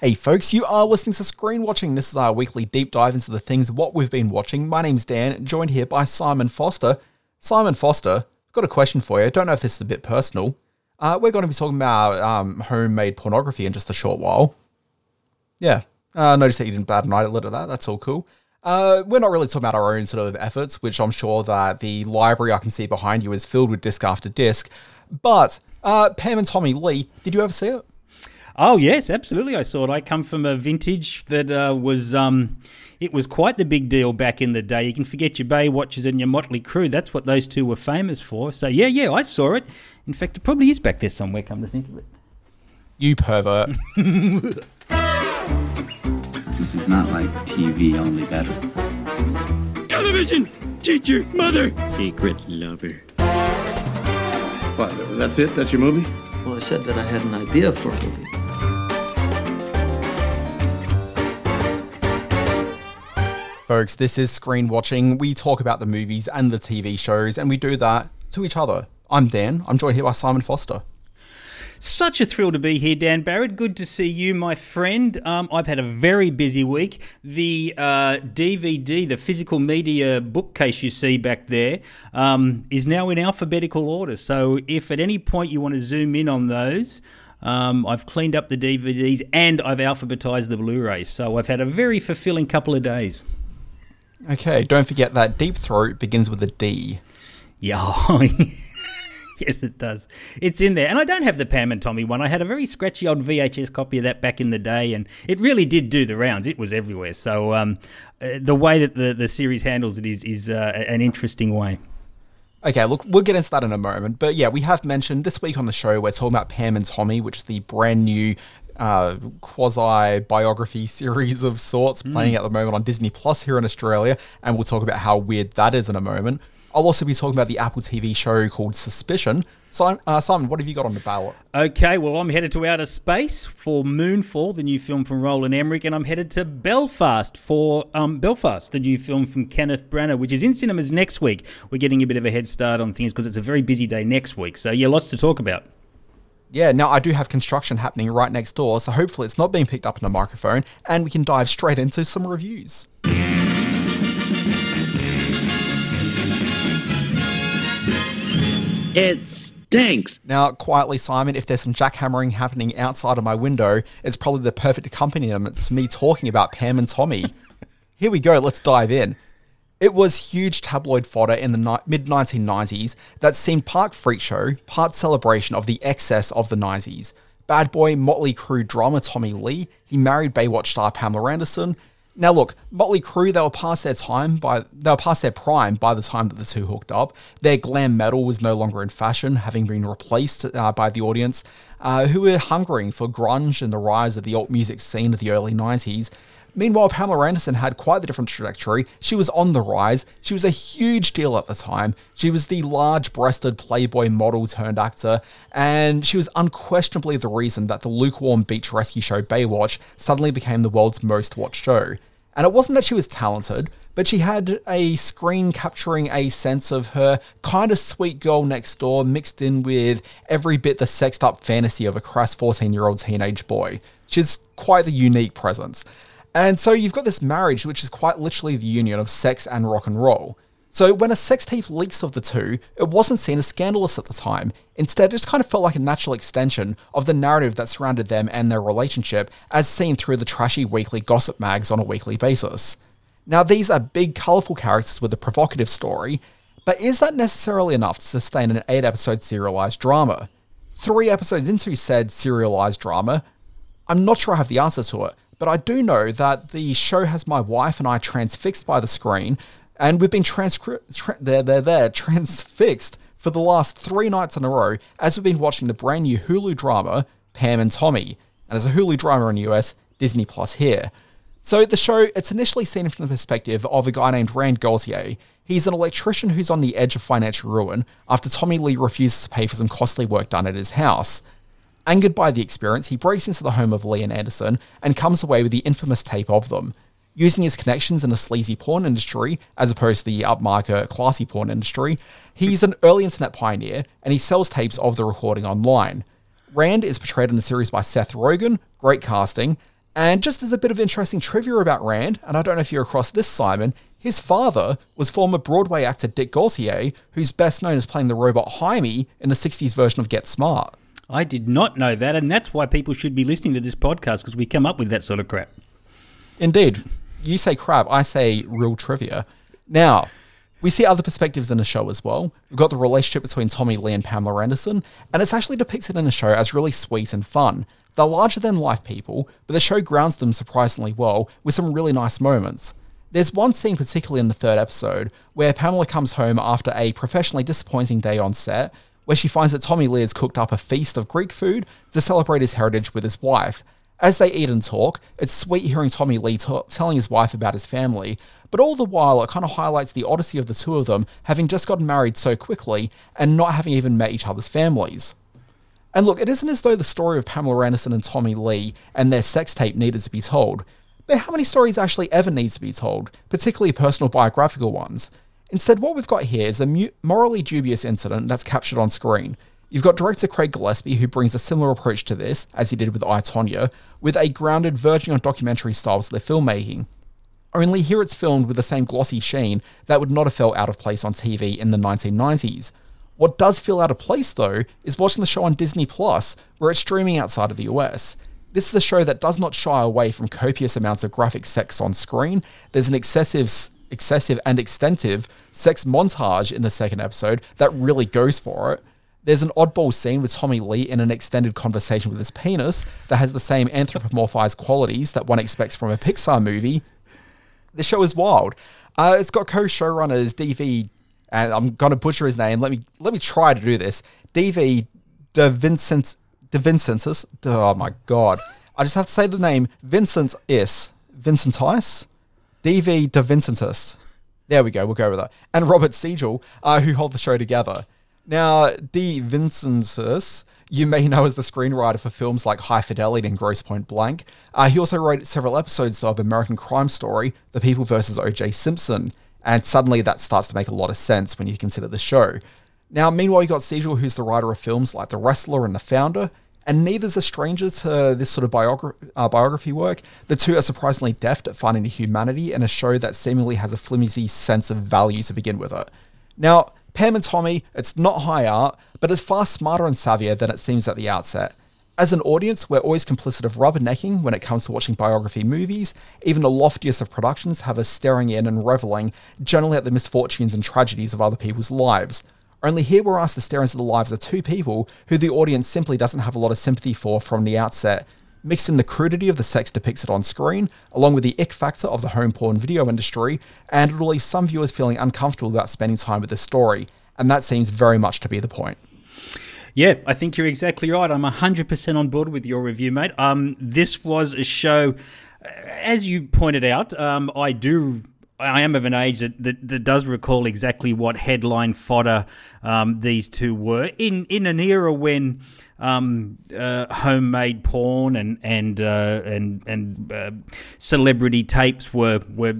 Hey folks, you are listening to Screen Watching. This is our weekly deep dive into the things what we've been watching. My name's Dan, joined here by Simon Foster. Simon Foster, got a question for you. I Don't know if this is a bit personal. Uh, we're going to be talking about um, homemade pornography in just a short while. Yeah, uh, notice that you didn't bat an eyelid at that. That's all cool. Uh, we're not really talking about our own sort of efforts, which I'm sure that the library I can see behind you is filled with disc after disc. But uh, Pam and Tommy Lee, did you ever see it? Oh yes, absolutely. I saw it. I come from a vintage that uh, was um, it was quite the big deal back in the day. You can forget your Baywatches and your Motley Crue. That's what those two were famous for. So yeah, yeah, I saw it. In fact, it probably is back there somewhere. Come to think of it. You pervert. this is not like TV, only better. Television, teacher, mother, secret lover. What? That's it? That's your movie? Well, I said that I had an idea for a movie. Folks, this is Screen Watching. We talk about the movies and the TV shows, and we do that to each other. I'm Dan. I'm joined here by Simon Foster. Such a thrill to be here, Dan Barrett. Good to see you, my friend. Um, I've had a very busy week. The uh, DVD, the physical media bookcase you see back there, um, is now in alphabetical order. So if at any point you want to zoom in on those, um, I've cleaned up the DVDs and I've alphabetized the Blu rays. So I've had a very fulfilling couple of days. Okay, don't forget that Deep Throat begins with a D. Yeah. yes, it does. It's in there. And I don't have the Pam and Tommy one. I had a very scratchy old VHS copy of that back in the day, and it really did do the rounds. It was everywhere. So um, uh, the way that the, the series handles it is, is uh, an interesting way. Okay, look, we'll get into that in a moment. But yeah, we have mentioned this week on the show, we're talking about Pam and Tommy, which is the brand new uh, quasi biography series of sorts playing mm. at the moment on Disney Plus here in Australia, and we'll talk about how weird that is in a moment. I'll also be talking about the Apple TV show called Suspicion. Simon, uh, Simon, what have you got on the ballot? Okay, well, I'm headed to outer space for Moonfall, the new film from Roland Emmerich, and I'm headed to Belfast for um, Belfast, the new film from Kenneth Branagh, which is in cinemas next week. We're getting a bit of a head start on things because it's a very busy day next week. So, yeah, lots to talk about. Yeah, now I do have construction happening right next door, so hopefully it's not being picked up on a microphone, and we can dive straight into some reviews. It stinks. Now, quietly, Simon, if there's some jackhammering happening outside of my window, it's probably the perfect accompaniment to me talking about Pam and Tommy. Here we go, let's dive in. It was huge tabloid fodder in the ni- mid 1990s that seemed part freak show, part celebration of the excess of the 90s. Bad boy Motley Crue drummer Tommy Lee, he married Baywatch star Pamela Anderson. Now look, Motley Crue they were past their time by they were past their prime by the time that the two hooked up. Their glam metal was no longer in fashion, having been replaced uh, by the audience, uh, who were hungering for grunge and the rise of the alt music scene of the early 90s. Meanwhile, Pamela Anderson had quite the different trajectory. She was on the rise. She was a huge deal at the time. She was the large breasted Playboy model turned actor, and she was unquestionably the reason that the lukewarm beach rescue show Baywatch suddenly became the world's most watched show. And it wasn't that she was talented, but she had a screen capturing a sense of her kind of sweet girl next door mixed in with every bit the sexed up fantasy of a crass 14 year old teenage boy. She's quite the unique presence. And so you've got this marriage, which is quite literally the union of sex and rock and roll. So when a sex tape leaks of the two, it wasn't seen as scandalous at the time. Instead, it just kind of felt like a natural extension of the narrative that surrounded them and their relationship, as seen through the trashy weekly gossip mags on a weekly basis. Now, these are big, colourful characters with a provocative story, but is that necessarily enough to sustain an 8 episode serialised drama? Three episodes into said serialised drama, I'm not sure I have the answer to it, but I do know that the show has my wife and I transfixed by the screen, and we've been transcri- tra- there, there, there, transfixed for the last three nights in a row as we've been watching the brand new Hulu drama Pam and Tommy, and as a Hulu drama in the US, Disney Plus here. So the show, it's initially seen from the perspective of a guy named Rand Gauthier. He's an electrician who's on the edge of financial ruin after Tommy Lee refuses to pay for some costly work done at his house. Angered by the experience, he breaks into the home of Lee and Anderson and comes away with the infamous tape of them. Using his connections in the sleazy porn industry, as opposed to the upmarket classy porn industry, he's an early internet pioneer and he sells tapes of the recording online. Rand is portrayed in the series by Seth Rogen, great casting, And just as a bit of interesting trivia about Rand, and I don't know if you're across this, Simon, his father was former Broadway actor Dick Gautier, who's best known as playing the robot Hymie in the 60s version of Get Smart. I did not know that, and that's why people should be listening to this podcast because we come up with that sort of crap. Indeed. You say crap, I say real trivia. Now, we see other perspectives in the show as well. We've got the relationship between Tommy Lee and Pamela Anderson, and it's actually depicted in the show as really sweet and fun. They're larger than life people, but the show grounds them surprisingly well with some really nice moments. There's one scene, particularly in the third episode, where Pamela comes home after a professionally disappointing day on set, where she finds that Tommy Lee has cooked up a feast of Greek food to celebrate his heritage with his wife. As they eat and talk, it's sweet hearing Tommy Lee t- telling his wife about his family, but all the while it kind of highlights the odyssey of the two of them having just gotten married so quickly and not having even met each other's families. And look, it isn't as though the story of Pamela Anderson and Tommy Lee and their sex tape needed to be told, but how many stories actually ever need to be told, particularly personal biographical ones? Instead, what we've got here is a morally dubious incident that's captured on screen. You've got director Craig Gillespie, who brings a similar approach to this, as he did with I, Tonya, with a grounded, verging on documentary style to their filmmaking. Only here it's filmed with the same glossy sheen that would not have felt out of place on TV in the 1990s. What does feel out of place, though, is watching the show on Disney Plus, where it's streaming outside of the US. This is a show that does not shy away from copious amounts of graphic sex on screen. There's an excessive, excessive and extensive sex montage in the second episode that really goes for it. There's an oddball scene with Tommy Lee in an extended conversation with his penis that has the same anthropomorphized qualities that one expects from a Pixar movie. The show is wild. Uh, it's got co-showrunners DV, and I'm gonna butcher his name. Let me let me try to do this. DV De Vincent De Vincentus. Oh my god! I just have to say the name Vincent is Vincentice. DV De Vincentus. There we go. We'll go with that. And Robert Siegel, uh, who hold the show together. Now, DeVincentis, you may know as the screenwriter for films like High Fidelity and Grosse Pointe Blank. Uh, he also wrote several episodes of American Crime Story, The People vs. O.J. Simpson, and suddenly that starts to make a lot of sense when you consider the show. Now, meanwhile, you got Siegel, who's the writer of films like The Wrestler and The Founder, and neither's a stranger to this sort of biogra- uh, biography work. The two are surprisingly deft at finding humanity in a show that seemingly has a flimsy sense of value to begin with it. Now, Pam and Tommy, it's not high art, but it's far smarter and savvier than it seems at the outset. As an audience, we're always complicit of rubbernecking when it comes to watching biography movies. Even the loftiest of productions have us staring in and reveling, generally at the misfortunes and tragedies of other people's lives. Only here we're asked to stare into the lives of two people who the audience simply doesn't have a lot of sympathy for from the outset. Mixed in the crudity of the sex depicted on screen, along with the ick factor of the home porn video industry, and it'll leave some viewers feeling uncomfortable about spending time with the story, and that seems very much to be the point. Yeah, I think you're exactly right. I'm 100% on board with your review, mate. Um, this was a show, as you pointed out, um, I do I am of an age that, that, that, does recall exactly what headline fodder um, these two were in in an era when um, uh, homemade porn and and uh, and and uh, celebrity tapes were were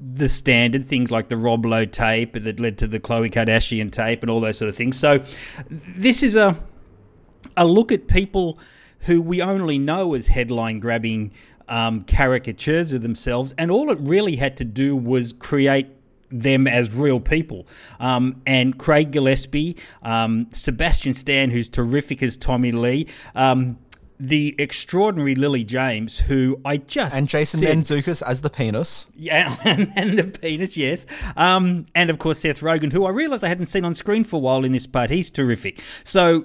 the standard things like the Rob Lowe tape that led to the Khloe Kardashian tape and all those sort of things. So this is a a look at people who we only know as headline grabbing um, caricatures of themselves, and all it really had to do was create them as real people. Um, and Craig Gillespie, um, Sebastian Stan, who's terrific as Tommy Lee. Um, the extraordinary Lily James, who I just and Jason said, as the penis, yeah, and, and the penis, yes, um, and of course Seth Rogen, who I realised I hadn't seen on screen for a while in this part. He's terrific. So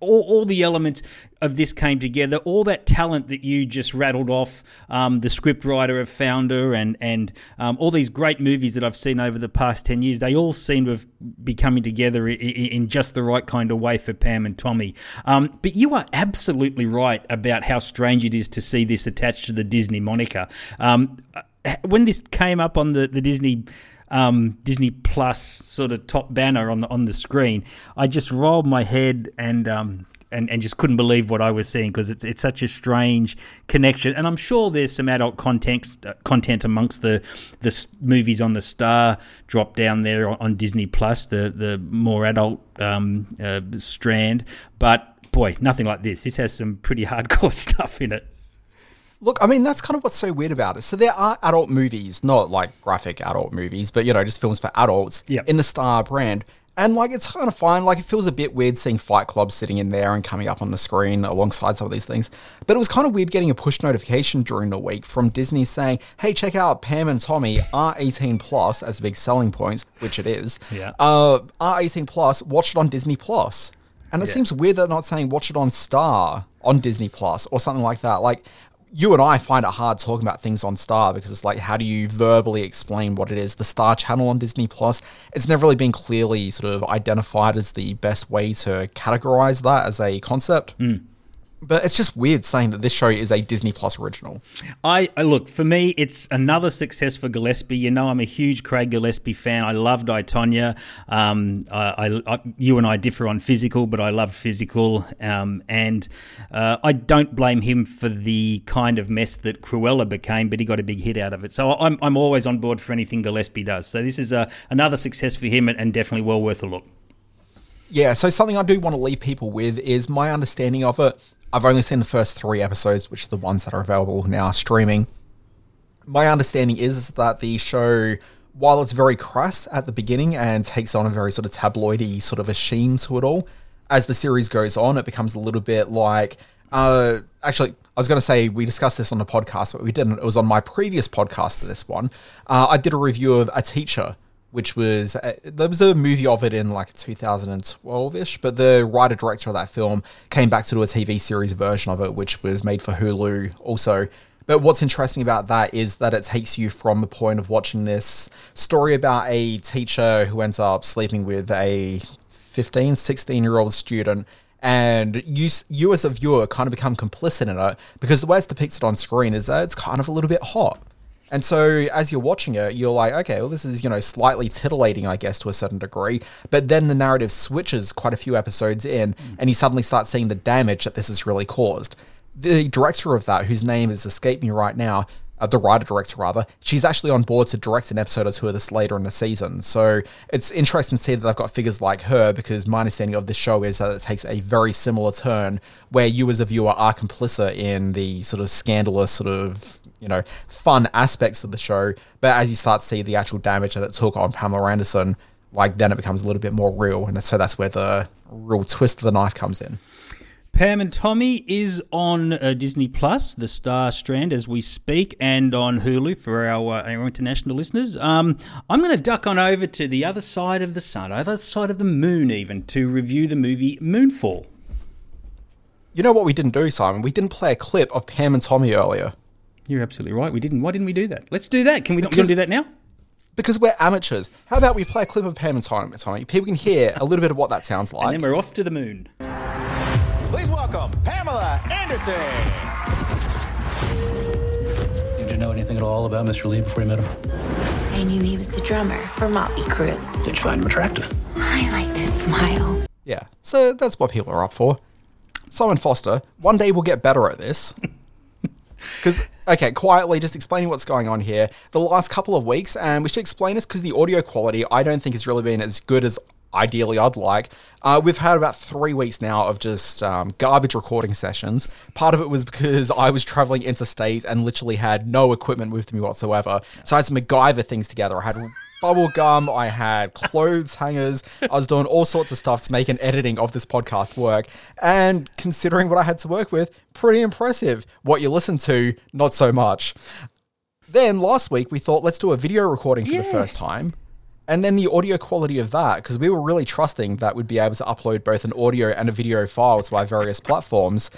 all, all the elements of this came together. All that talent that you just rattled off, um, the scriptwriter of Founder, and and um, all these great movies that I've seen over the past ten years, they all seem to be coming together in, in just the right kind of way for Pam and Tommy. Um, but you are absolutely right about how strange it is to see this attached to the Disney moniker. Um, when this came up on the the Disney um, Disney Plus sort of top banner on the on the screen, I just rolled my head and um, and, and just couldn't believe what I was seeing because it's it's such a strange connection. And I'm sure there's some adult content uh, content amongst the the movies on the Star drop down there on, on Disney Plus, the the more adult um, uh, strand. But boy, nothing like this. This has some pretty hardcore stuff in it. Look, I mean, that's kind of what's so weird about it. So there are adult movies, not like graphic adult movies, but you know, just films for adults Yep. in the Star brand. And like, it's kind of fine. Like, it feels a bit weird seeing Fight Club sitting in there and coming up on the screen alongside some of these things. But it was kind of weird getting a push notification during the week from Disney saying, "Hey, check out Pam and Tommy R18 plus as a big selling point, which it is. Yeah. Uh, R18 plus. Watch it on Disney plus. And it Yeah. seems weird they're not saying watch it on Star on Disney Plus or something like that. Like you and I find it hard talking about things on Star because it's like how do you verbally explain what it is? The Star channel on Disney Plus, it's never really been clearly sort of identified as the best way to categorize that as a concept. Hmm. But it's just weird saying that this show is a Disney Plus original. I, I look for me. It's another success for Gillespie. You know, I'm a huge Craig Gillespie fan. I loved I Tonya. Um, I, I, you and I differ on physical, but I love physical. Um, and uh, I don't blame him for the kind of mess that Cruella became, but he got a big hit out of it. So I'm, I'm always on board for anything Gillespie does. So this is a, another success for him, and, and definitely well worth a look. Yeah, so something I do want to leave people with is my understanding of it. I've only seen the first three episodes, which are the ones that are available now streaming. My understanding is that the show, while it's very crass at the beginning and takes on a very sort of tabloidy sort of a sheen to it all, as the series goes on, it becomes a little bit like. Uh, actually, I was going to say we discussed this on the podcast, but we didn't. It was on my previous podcast to this one. Uh, I did a review of A Teacher, which was uh, there was a movie of it in like 2012ish, but the writer director of that film came back to do a TV series version of it, which was made for Hulu also. But what's interesting about that is that it takes you from the point of watching this story about a teacher who ends up sleeping with a 15, 16 year old student. And you, you as a viewer kind of become complicit in it because the way it's depicted on screen is that it's kind of a little bit hot. And so as you're watching it, you're like, okay, well, this is, you know, slightly titillating, I guess, to a certain degree. But then the narrative switches quite a few episodes in, and you suddenly start seeing the damage that this has really caused. The director of that, whose name has escaped me right now, uh, the writer director rather, she's actually on board to direct an episode or two of this later in the season. So it's interesting to see that they've got figures like her because my understanding of this show is that it takes a very similar turn where you as a viewer are complicit in the sort of scandalous sort of you know fun aspects of the show, but as you start to see the actual damage that it took on Pamela Anderson, like then it becomes a little bit more real, and so that's where the real twist of the knife comes in. Pam and Tommy is on uh, Disney Plus, the Star Strand, as we speak, and on Hulu for our, uh, our international listeners. Um, I'm going to duck on over to the other side of the sun, other side of the moon, even to review the movie Moonfall. You know what we didn't do, Simon? We didn't play a clip of Pam and Tommy earlier. You're absolutely right. We didn't. Why didn't we do that? Let's do that. Can we not Because- do that now? Because we're amateurs. How about we play a clip of Pam and Tommy? Tommy? People can hear a little bit of what that sounds like. And then we're off to the moon. Please welcome Pamela Anderson. Did you know anything at all about Mr. Lee before you met him? I knew he was the drummer for Motley Crue. Did you find him attractive? I liked his smile. Yeah, so that's what people are up for. Simon Foster, one day we'll get better at this. Because, okay, quietly just explaining what's going on here. The last couple of weeks, and we should explain this because the audio quality I don't think has really been as good as ideally I'd like. Uh, we've had about three weeks now of just um, garbage recording sessions. Part of it was because I was traveling interstate and literally had no equipment with me whatsoever. So I had some MacGyver things together. I had bubble gum, I had clothes hangers, I was doing all sorts of stuff to make an editing of this podcast work. And considering what I had to work with, pretty impressive. What you listen to, not so much. Then last week we thought let's do a video recording for the first time. And then the audio quality of that, because we were really trusting that we'd be able to upload both an audio and a video file to our various platforms.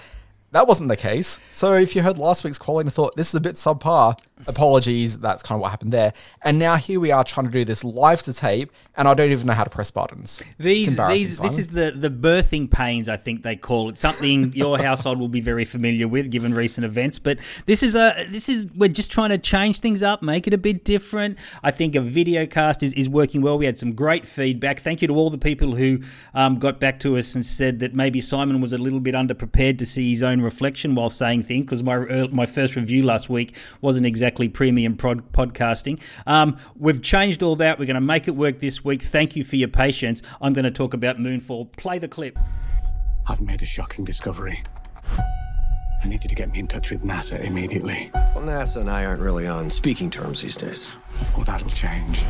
That wasn't the case. So if you heard last week's quality and thought this is a bit subpar, apologies, that's kind of what happened there. And now here we are trying to do this live to tape, and I don't even know how to press buttons. These, these, this is the, the birthing pains, I think they call it. Something your household will be very familiar with, given recent events. But this is a, this is we're just trying to change things up, make it a bit different. I think a video cast is, is working well. We had some great feedback. Thank you to all the people who um, got back to us and said that maybe Simon was a little bit underprepared to see his own reflection while saying things because my ear- my first review last week wasn't exactly premium prod- podcasting. Um, we've changed all that. We're going to make it work this week. Thank you for your patience. I'm going to talk about Moonfall. Play the clip. I've made a shocking discovery. I need you to get me in touch with NASA immediately. Well, NASA and I aren't really on speaking terms these days. Oh, that'll change.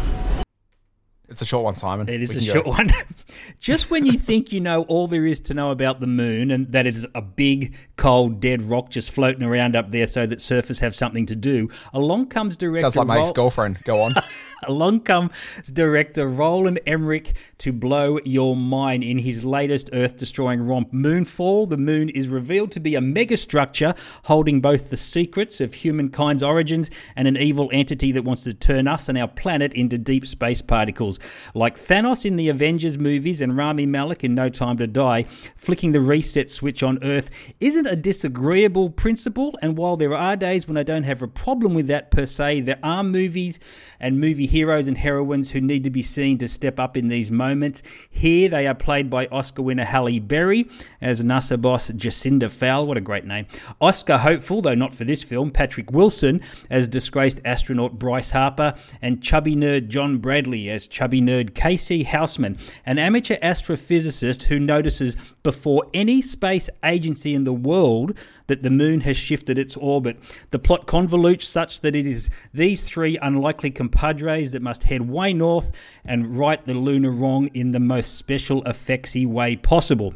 It's a short one, Simon. It is a short go. one. Just when you think you know all there is to know about the moon and that it is a big, cold, dead rock just floating around up there so that surfers have something to do, along comes director. Sounds like my ex girlfriend. Go on. Along comes director Roland Emmerich to blow your mind in his latest Earth destroying romp, Moonfall. The moon is revealed to be a megastructure holding both the secrets of humankind's origins and an evil entity that wants to turn us and our planet into deep space particles. Like Thanos in the Avengers movies and Rami Malek in No Time to Die, flicking the reset switch on Earth isn't a disagreeable principle. And while there are days when I don't have a problem with that per se, there are movies and movie heroes and heroines who need to be seen to step up in these moments. Here they are played by Oscar winner Halle Berry as NASA boss Jacinda Fowl. What a great name. Oscar hopeful, though not for this film, Patrick Wilson as disgraced astronaut Bryce Harper, and chubby nerd John Bradley as chubby nerd Casey Houseman, an amateur astrophysicist who notices before any space agency in the world that the moon has shifted its orbit. The plot convolutes such that it is these three unlikely compadres that must head way north and right the lunar wrong in the most special effectsy way possible.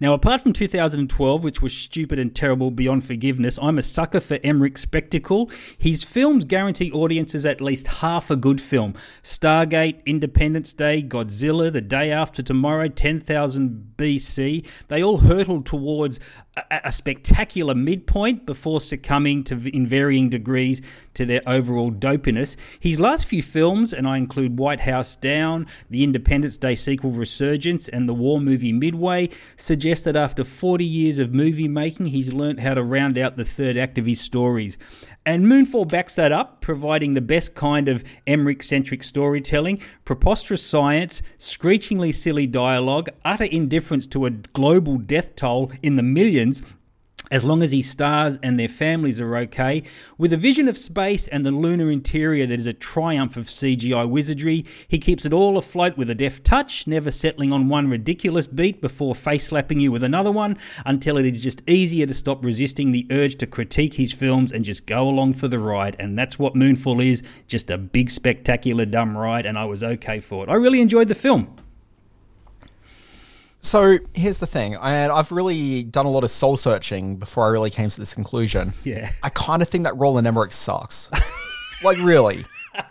Now, apart from 2012, which was stupid and terrible beyond forgiveness, I'm a sucker for Emmerich spectacle. His films guarantee audiences at least half a good film. Stargate, Independence Day, Godzilla, The Day After Tomorrow, 10,000 BC, they all hurtle towards a, spectacular midpoint before succumbing to, in varying degrees, to their overall dopiness. His last few films, and I include White House Down, the Independence Day sequel Resurgence, and the war movie Midway, suggest that after 40 years of movie making, he's learnt how to round out the third act of his stories. And Moonfall backs that up, providing the best kind of Emmerich centric storytelling, preposterous science, screechingly silly dialogue, utter indifference to a global death toll in the millions, as long as his stars and their families are okay, with a vision of space and the lunar interior that is a triumph of CGI wizardry, he keeps it all afloat with a deft touch, never settling on one ridiculous beat before face slapping you with another one, until it is just easier to stop resisting the urge to critique his films and just go along for the ride. And that's what Moonfall is just a big, spectacular, dumb ride, and I was okay for it. I really enjoyed the film. So here's the thing, and I've really done a lot of soul searching before I really came to this conclusion. Yeah. I kind of think that Roland Emmerich sucks. like really,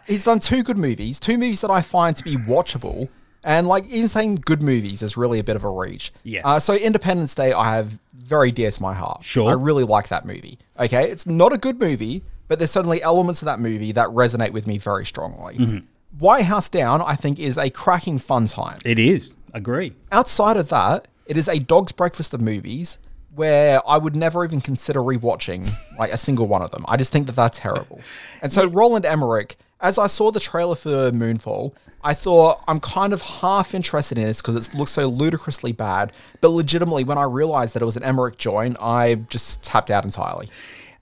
he's done two good movies, two movies that I find to be watchable, and like even saying good movies is really a bit of a reach. Yeah. Uh, so Independence Day, I have very dear to my heart. Sure. I really like that movie. Okay, it's not a good movie, but there's certainly elements of that movie that resonate with me very strongly. Mm-hmm. White House Down, I think, is a cracking fun time It is. Agree. outside of that, it is a dog's breakfast of movies where I would never even consider rewatching like a single one of them. I just think that that's terrible. And so Roland Emmerich, as I saw the trailer for Moonfall, I thought I'm kind of half interested in this because it looks so ludicrously bad. But legitimately, when I realized that it was an Emmerich joint, I just tapped out entirely.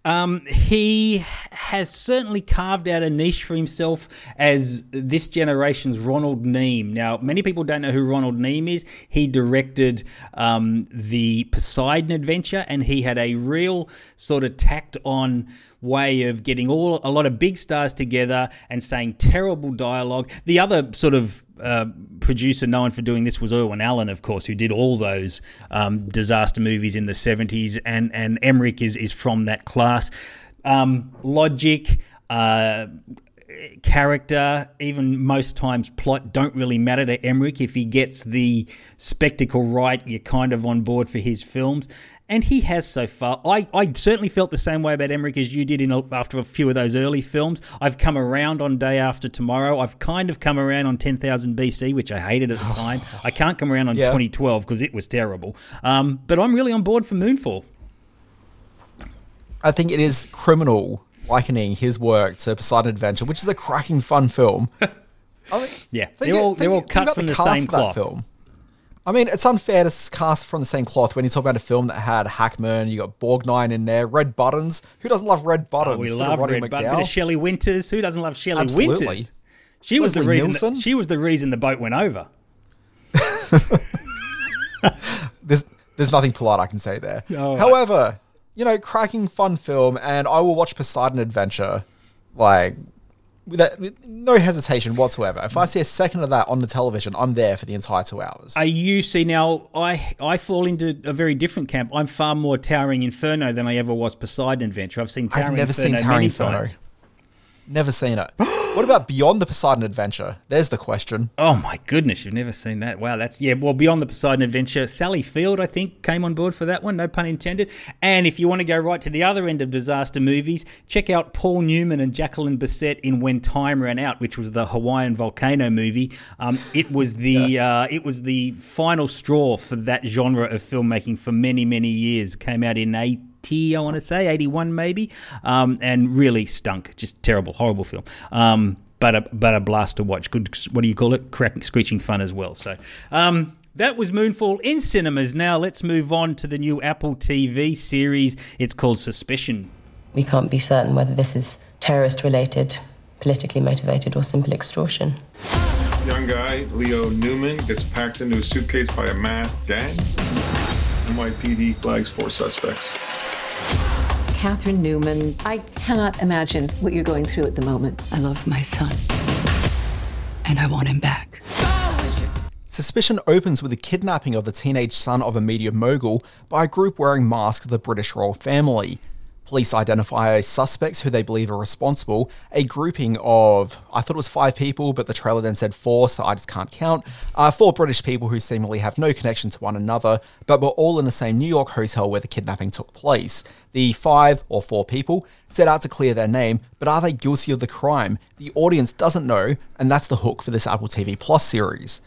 Um, he has certainly carved out a niche for himself as this generation's Ronald Neame. Now, many people don't know who Ronald Neame is. He directed um, the Poseidon Adventure, and he had a real sort of tacked on way of getting all a lot of big stars together and saying terrible dialogue. The other sort of uh, producer known for doing this was Irwin Allen, of course, who did all those um, disaster movies in the seventies, and and Emmerich is is from that class. Um, logic. Uh, character, even most times plot, don't really matter to Emmerich. If he gets the spectacle right, you're kind of on board for his films. And he has so far. I, I certainly felt the same way about Emmerich as you did in a, after a few of those early films. I've come around on Day After Tomorrow. I've kind of come around on 10,000 BC, which I hated at the time. I can't come around on Yeah. 2012 because it was terrible. Um, but I'm really on board for Moonfall. I think it is criminal likening his work to Poseidon Adventure, which is a cracking fun film. I mean, Yeah, they're all, they're all cut from the, cast same cloth. Film. I mean, it's unfair to cast from the same cloth when you talk about a film that had Hackman, you got Borgnine in there, Red Buttons. Who doesn't love Red Buttons? Oh, we love Red Button. McDowall. Bit of Shelley Winters. Who doesn't love Shelley Absolutely. Winters? She was the reason. Nielsen? That, she was the reason the boat went over. There's there's nothing polite I can say there. Right. However, you know, cracking fun film, and I will watch Poseidon Adventure, like, with no hesitation whatsoever. If I see a second of that on the television, I'm there for the entire two hours. Are you see now? I I fall into a very different camp. I'm far more Towering Inferno than I ever was Poseidon Adventure. I've seen Towering I've never Inferno seen Towering Inferno. times. Never seen it. what about Beyond the Poseidon Adventure? There's the question. Oh my goodness, you've never seen that? Wow, that's yeah. Well, beyond the Poseidon Adventure, Sally Field, I think, came on board for that one. No pun intended. And if you want to go right to the other end of disaster movies, check out Paul Newman and Jacqueline Bisset in When Time Ran Out, which was the Hawaiian volcano movie. Um, it was the uh, it was the final straw for that genre of filmmaking for many many years. Came out in eight. I want to say, 81 maybe, um, and really stunk. Just terrible, horrible film. Um, but a, but a blast to watch. Good, what do you call it? Crack, screeching fun as well. So, um, that was Moonfall in cinemas. Now let's move on to the new Apple TV series. It's called Suspicion. We can't be certain whether this is terrorist related, politically motivated, or simple extortion. Young guy, Leo Newman, gets packed into a suitcase by a masked gang. NYPD flags four suspects. Catherine Newman, I cannot imagine what you're going through at the moment. I love my son, and I want him back. Suspicion opens with the kidnapping of the teenage son of a media mogul by a group wearing masks of the British royal family. Police identify suspects who they believe are responsible, a grouping of, I thought it was five people, but the trailer then said four, so I just can't count. Uh, four British people who seemingly have no connection to one another, but were all in the same New York hotel where the kidnapping took place. The five or four people set out to clear their name, but are they guilty of the crime? The audience doesn't know, and that's the hook for this Apple TV Plus series.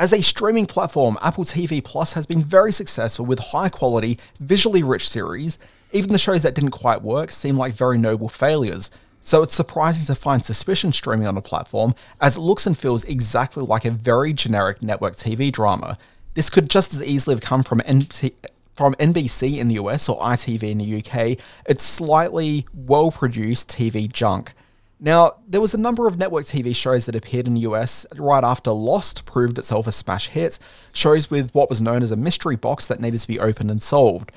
As a streaming platform, Apple TV Plus has been very successful with high quality, visually rich series. Even the shows that didn't quite work seem like very noble failures. So it's surprising to find Suspicion streaming on the platform, as it looks and feels exactly like a very generic network TV drama. This could just as easily have come from NT- from NBC in the US or ITV in the UK. It's slightly well produced TV junk. Now, there was a number of network TV shows that appeared in the US right after Lost proved itself a smash hit, shows with what was known as a mystery box that needed to be opened and solved.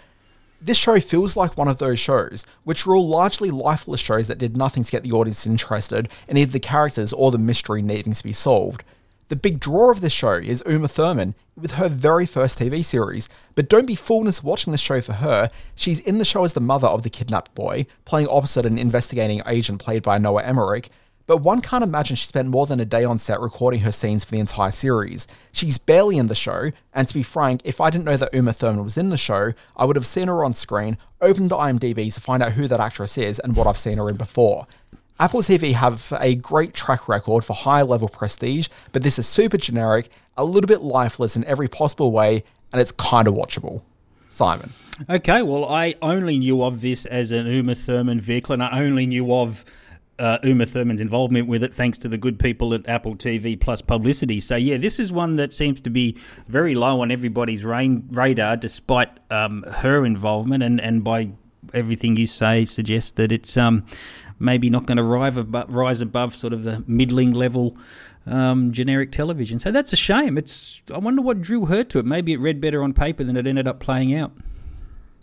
This show feels like one of those shows, which were all largely lifeless shows that did nothing to get the audience interested in either the characters or the mystery needing to be solved. The big draw of this show is Uma Thurman with her very first TV series, but don't be fooled into watching this show for her. She's in the show as the mother of the kidnapped boy, playing opposite an investigating agent played by Noah Emmerich. But one can't imagine she spent more than a day on set recording her scenes for the entire series. She's barely in the show, and to be frank, if I didn't know that Uma Thurman was in the show, I would have seen her on screen, opened IMDb to find out who that actress is and what I've seen her in before. Apple TV have a great track record for high level prestige, but this is super generic, a little bit lifeless in every possible way, and it's kind of watchable. Simon. Okay, well, I only knew of this as an Uma Thurman vehicle, and I only knew of uh, Uma Thurman's involvement with it thanks to the good people at Apple TV Plus publicity. So, yeah, this is one that seems to be very low on everybody's rain, radar despite um, her involvement, and, and by everything you say, suggests that it's um, maybe not going to rise above, rise above sort of the middling level. Um, generic television, so that's a shame. It's I wonder what drew her to it. Maybe it read better on paper than it ended up playing out.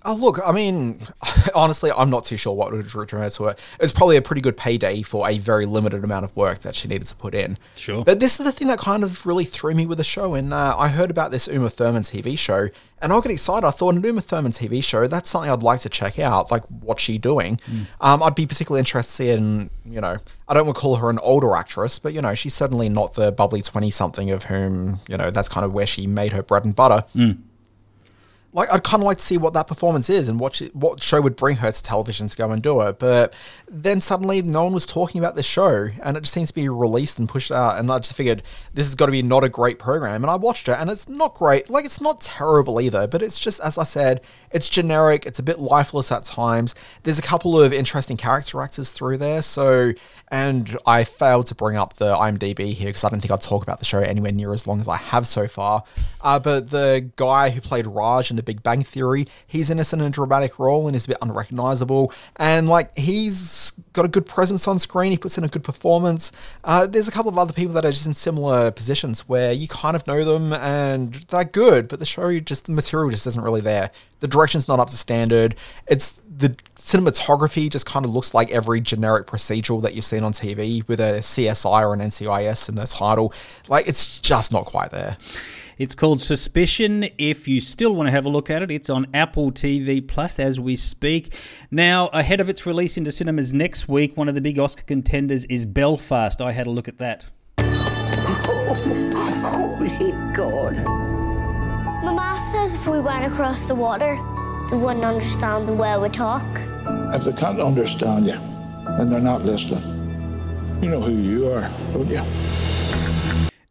Oh, look, I mean, honestly, I'm not too sure what would have her to it. It's probably a pretty good payday for a very limited amount of work that she needed to put in. Sure. But this is the thing that kind of really threw me with the show. And uh, I heard about this Uma Thurman TV show, and I got excited. I thought, an Uma Thurman TV show, that's something I'd like to check out. Like, what's she doing? Mm. Um, I'd be particularly interested in, you know, I don't want to call her an older actress, but, you know, she's certainly not the bubbly 20 something of whom, you know, that's kind of where she made her bread and butter. Mm like I'd kind of like to see what that performance is and what she, what show would bring her to television to go and do it. But then suddenly no one was talking about this show, and it just seems to be released and pushed out. And I just figured this has got to be not a great program. And I watched it, and it's not great. Like it's not terrible either, but it's just as I said, it's generic. It's a bit lifeless at times. There's a couple of interesting character actors through there. So, and I failed to bring up the IMDb here because I don't think I'd talk about the show anywhere near as long as I have so far. Uh, but the guy who played Raj in The Big Bang Theory. He's innocent in a dramatic role and is a bit unrecognizable. And like he's got a good presence on screen. He puts in a good performance. Uh, there's a couple of other people that are just in similar positions where you kind of know them and they're good, but the show just the material just isn't really there. The direction's not up to standard. It's the cinematography just kind of looks like every generic procedural that you've seen on TV with a CSI or an NCIS in the title. Like it's just not quite there. It's called Suspicion. If you still want to have a look at it, it's on Apple TV Plus as we speak. Now, ahead of its release into cinemas next week, one of the big Oscar contenders is Belfast. I had a look at that. Oh, holy God. Mama says if we went across the water, they wouldn't understand the way we talk. If they can't understand you, then they're not listening. You know who you are, don't you?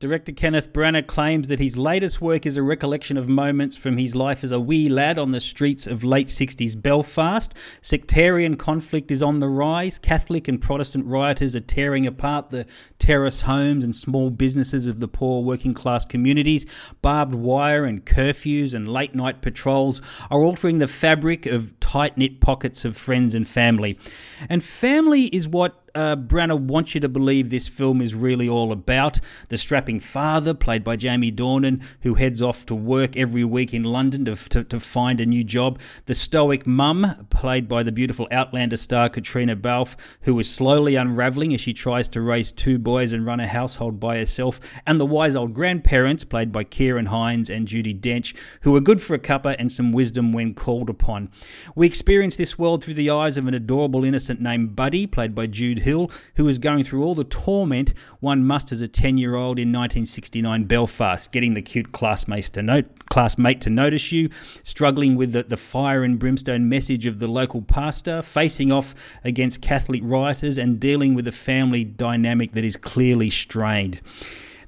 Director Kenneth Branagh claims that his latest work is a recollection of moments from his life as a wee lad on the streets of late 60s Belfast. Sectarian conflict is on the rise. Catholic and Protestant rioters are tearing apart the terrace homes and small businesses of the poor working class communities. Barbed wire and curfews and late night patrols are altering the fabric of tight knit pockets of friends and family. And family is what uh, wants you to believe this film is really all about. The strapping father, played by Jamie Dornan, who heads off to work every week in London to, to, to find a new job. The stoic mum, played by the beautiful Outlander star Caitríona Balfe, who is slowly unravelling as she tries to raise two boys and run a household by herself. And the wise old grandparents, played by Ciarán Hinds and Judi Dench, who are good for a cuppa and some wisdom when called upon. We experience this world through the eyes of an adorable innocent named Buddy, played by Jude Hill, who is going through all the torment one must as a 10 year old in 1969 Belfast, getting the cute classmates to note, classmate to notice you, struggling with the, the fire and brimstone message of the local pastor, facing off against Catholic rioters, and dealing with a family dynamic that is clearly strained.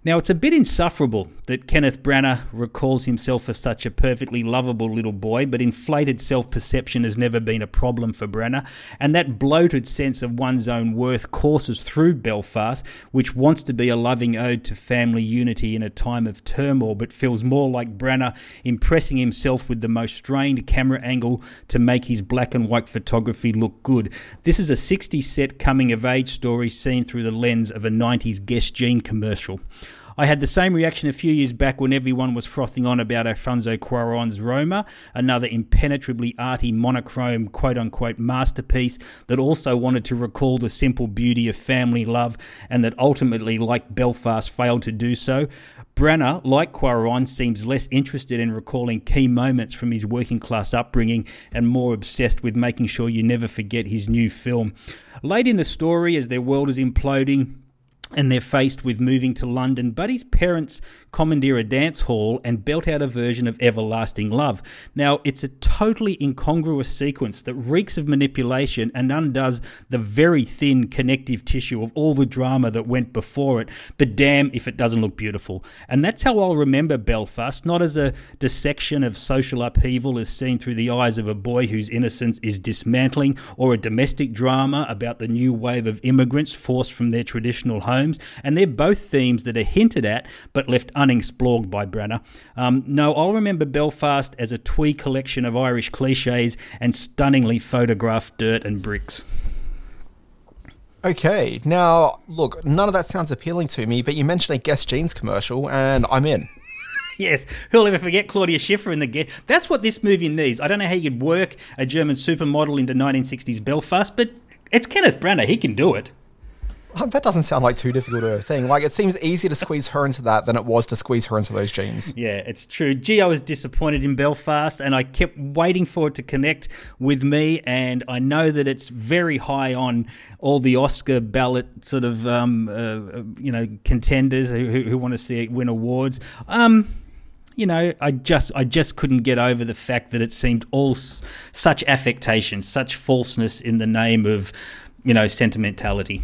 Now, it's a bit insufferable that Kenneth Branagh recalls himself as such a perfectly lovable little boy, but inflated self perception has never been a problem for Branagh, and that bloated sense of one's own worth courses through Belfast, which wants to be a loving ode to family unity in a time of turmoil, but feels more like Branagh impressing himself with the most strained camera angle to make his black and white photography look good. This is a 60s set coming of age story seen through the lens of a 90s Guess Jean commercial. I had the same reaction a few years back when everyone was frothing on about Alfonso Cuarón's Roma, another impenetrably arty monochrome quote unquote masterpiece that also wanted to recall the simple beauty of family love and that ultimately, like Belfast, failed to do so. Branagh, like Cuarón, seems less interested in recalling key moments from his working class upbringing and more obsessed with making sure you never forget his new film. Late in the story, as their world is imploding, and they're faced with moving to London. Buddy's parents commandeer a dance hall and belt out a version of Everlasting Love. Now, it's a totally incongruous sequence that reeks of manipulation and undoes the very thin connective tissue of all the drama that went before it, but damn if it doesn't look beautiful. And that's how I'll remember Belfast, not as a dissection of social upheaval as seen through the eyes of a boy whose innocence is dismantling, or a domestic drama about the new wave of immigrants forced from their traditional homes. And they're both themes that are hinted at but left unexplored by Branagh. Um, no, I'll remember Belfast as a twee collection of Irish cliches and stunningly photographed dirt and bricks. Okay, now look, none of that sounds appealing to me, but you mentioned a Guess Jeans commercial, and I'm in. yes, who'll ever forget Claudia Schiffer in the get? That's what this movie needs. I don't know how you could work a German supermodel into 1960s Belfast, but it's Kenneth Branagh. He can do it. That doesn't sound like too difficult a thing. Like it seems easier to squeeze her into that than it was to squeeze her into those jeans. Yeah, it's true. Gee, I was disappointed in Belfast, and I kept waiting for it to connect with me. And I know that it's very high on all the Oscar ballot sort of um, uh, you know contenders who, who want to see it win awards. Um, you know, I just I just couldn't get over the fact that it seemed all s- such affectation, such falseness in the name of you know sentimentality.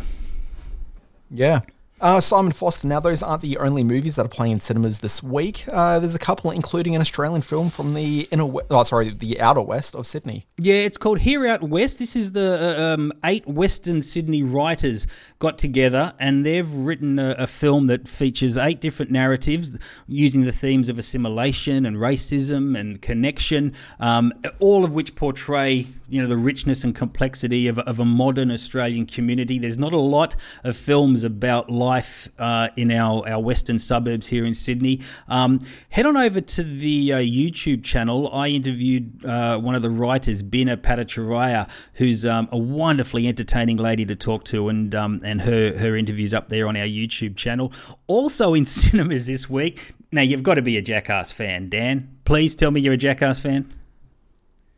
Yeah. Uh, Simon Foster. Now, those aren't the only movies that are playing in cinemas this week. Uh, there's a couple, including an Australian film from the inner, we- oh, sorry, the outer west of Sydney. Yeah, it's called Here Out West. This is the uh, um, eight Western Sydney writers got together, and they've written a, a film that features eight different narratives using the themes of assimilation and racism and connection, um, all of which portray you know the richness and complexity of, of a modern Australian community. There's not a lot of films about life uh, in our, our western suburbs here in Sydney. Um, head on over to the uh, YouTube channel. I interviewed uh, one of the writers, Bina Bhattacharya, who's um, a wonderfully entertaining lady to talk to, and um, and her her interviews up there on our YouTube channel. Also in cinemas this week. Now you've got to be a Jackass fan, Dan. Please tell me you're a Jackass fan.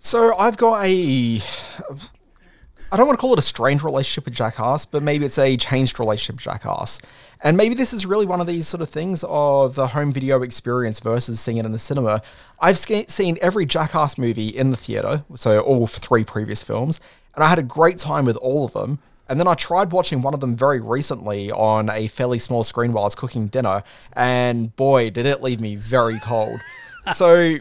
So I've got a. I don't want to call it a strange relationship with Jackass, but maybe it's a changed relationship with Jackass. And maybe this is really one of these sort of things of the home video experience versus seeing it in a cinema. I've seen every Jackass movie in the theater, so all three previous films, and I had a great time with all of them. And then I tried watching one of them very recently on a fairly small screen while I was cooking dinner, and boy, did it leave me very cold. so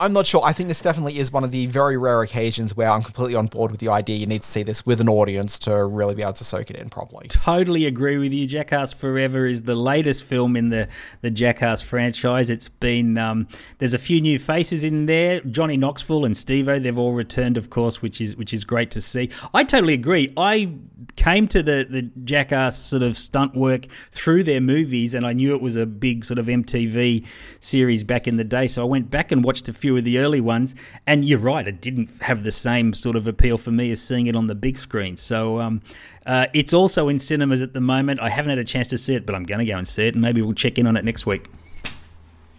I'm not sure. I think this definitely is one of the very rare occasions where I'm completely on board with the idea you need to see this with an audience to really be able to soak it in properly. Totally agree with you. Jackass Forever is the latest film in the, the Jackass franchise. It's been um, there's a few new faces in there. Johnny Knoxville and Steve-O, they've all returned, of course, which is which is great to see. I totally agree. I came to the the Jackass sort of stunt work through their movies, and I knew it was a big sort of MTV series back in the day. So I went back and watched a few of the early ones, and you're right, it didn't have the same sort of appeal for me as seeing it on the big screen. So um, uh, it's also in cinemas at the moment. I haven't had a chance to see it, but I'm going to go and see it, and maybe we'll check in on it next week.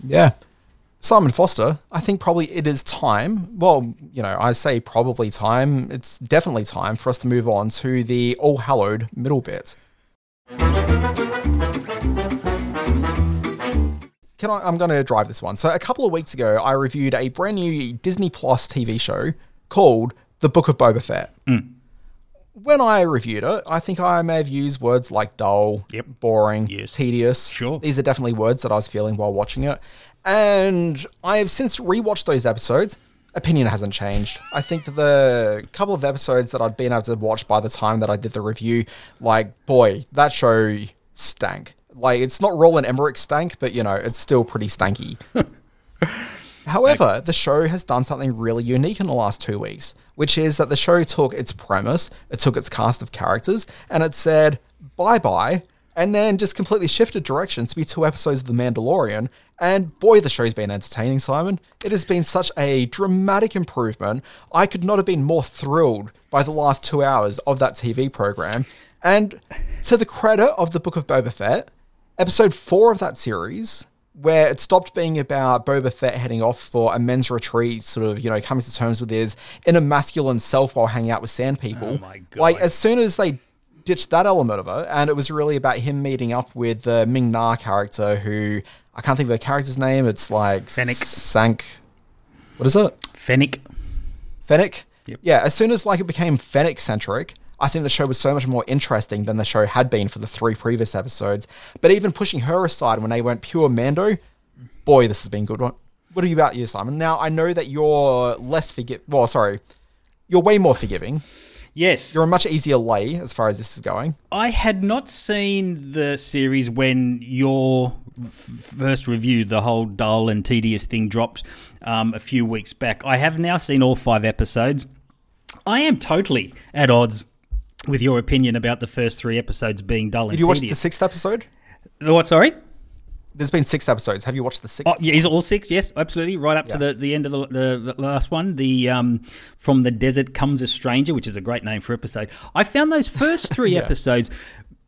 Yeah. Simon Foster, I think probably it is time. Well, you know, I say probably time. It's definitely time for us to move on to the all hallowed middle bit. Can I, I'm going to drive this one. So, a couple of weeks ago, I reviewed a brand new Disney Plus TV show called The Book of Boba Fett. Mm. When I reviewed it, I think I may have used words like dull, yep. boring, yes. tedious. Sure. These are definitely words that I was feeling while watching it. And I have since rewatched those episodes. Opinion hasn't changed. I think that the couple of episodes that I'd been able to watch by the time that I did the review, like, boy, that show stank. Like, it's not Roland Emmerich stank, but, you know, it's still pretty stanky. However, the show has done something really unique in the last two weeks, which is that the show took its premise, it took its cast of characters, and it said, bye bye, and then just completely shifted direction to be two episodes of The Mandalorian. And boy, the show's been entertaining, Simon. It has been such a dramatic improvement. I could not have been more thrilled by the last two hours of that TV program. And to the credit of the Book of Boba Fett, episode four of that series, where it stopped being about Boba Fett heading off for a men's retreat, sort of, you know, coming to terms with his inner masculine self while hanging out with sand oh people. Oh my God. Like, as soon as they ditched that element of it, and it was really about him meeting up with the Ming Na character, who I can't think of the character's name. It's like Fennec. Sank. What is it? Fennec. Fennec. Yep. Yeah. As soon as like it became Fennec centric, I think the show was so much more interesting than the show had been for the three previous episodes. But even pushing her aside when they went pure Mando, boy, this has been good. What What are you about you, Simon? Now I know that you're less forgive. Well, sorry, you're way more forgiving. Yes. You're a much easier lay as far as this is going. I had not seen the series when your first review, the whole dull and tedious thing, dropped um, a few weeks back. I have now seen all five episodes. I am totally at odds with your opinion about the first three episodes being dull and Did you watch the sixth episode? What, sorry? There's been six episodes. Have you watched the sixth? Oh, yeah, is it all six? Yes, absolutely. Right up to the, the end of the, the, the last one. The um, From the Desert Comes a Stranger, which is a great name for episode. I found those first three Yeah. episodes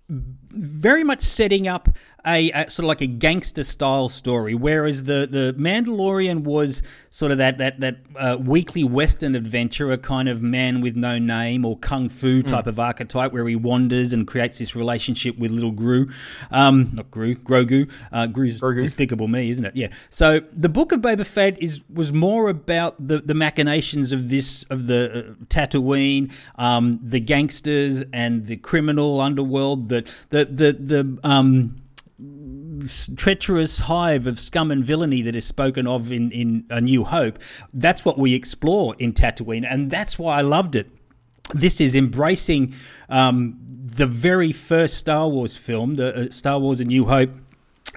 very much setting up a, a, sort of like a gangster style story, whereas the the Mandalorian was sort of that that that uh, weekly Western adventure, a kind of man with no name or kung fu type mm. of archetype, where he wanders and creates this relationship with little Gru, um, not Gru, Grogu. Uh, Gru's Grogu. Despicable Me, isn't it? Yeah. So the Book of Boba Fett is was more about the the machinations of this of the uh, Tatooine, um, the gangsters and the criminal underworld, the the the the um, treacherous hive of scum and villainy that is spoken of in, in A New Hope, that's what we explore in Tatooine, and that's why I loved it. This is embracing um, the very first Star Wars film, the uh, Star Wars A New Hope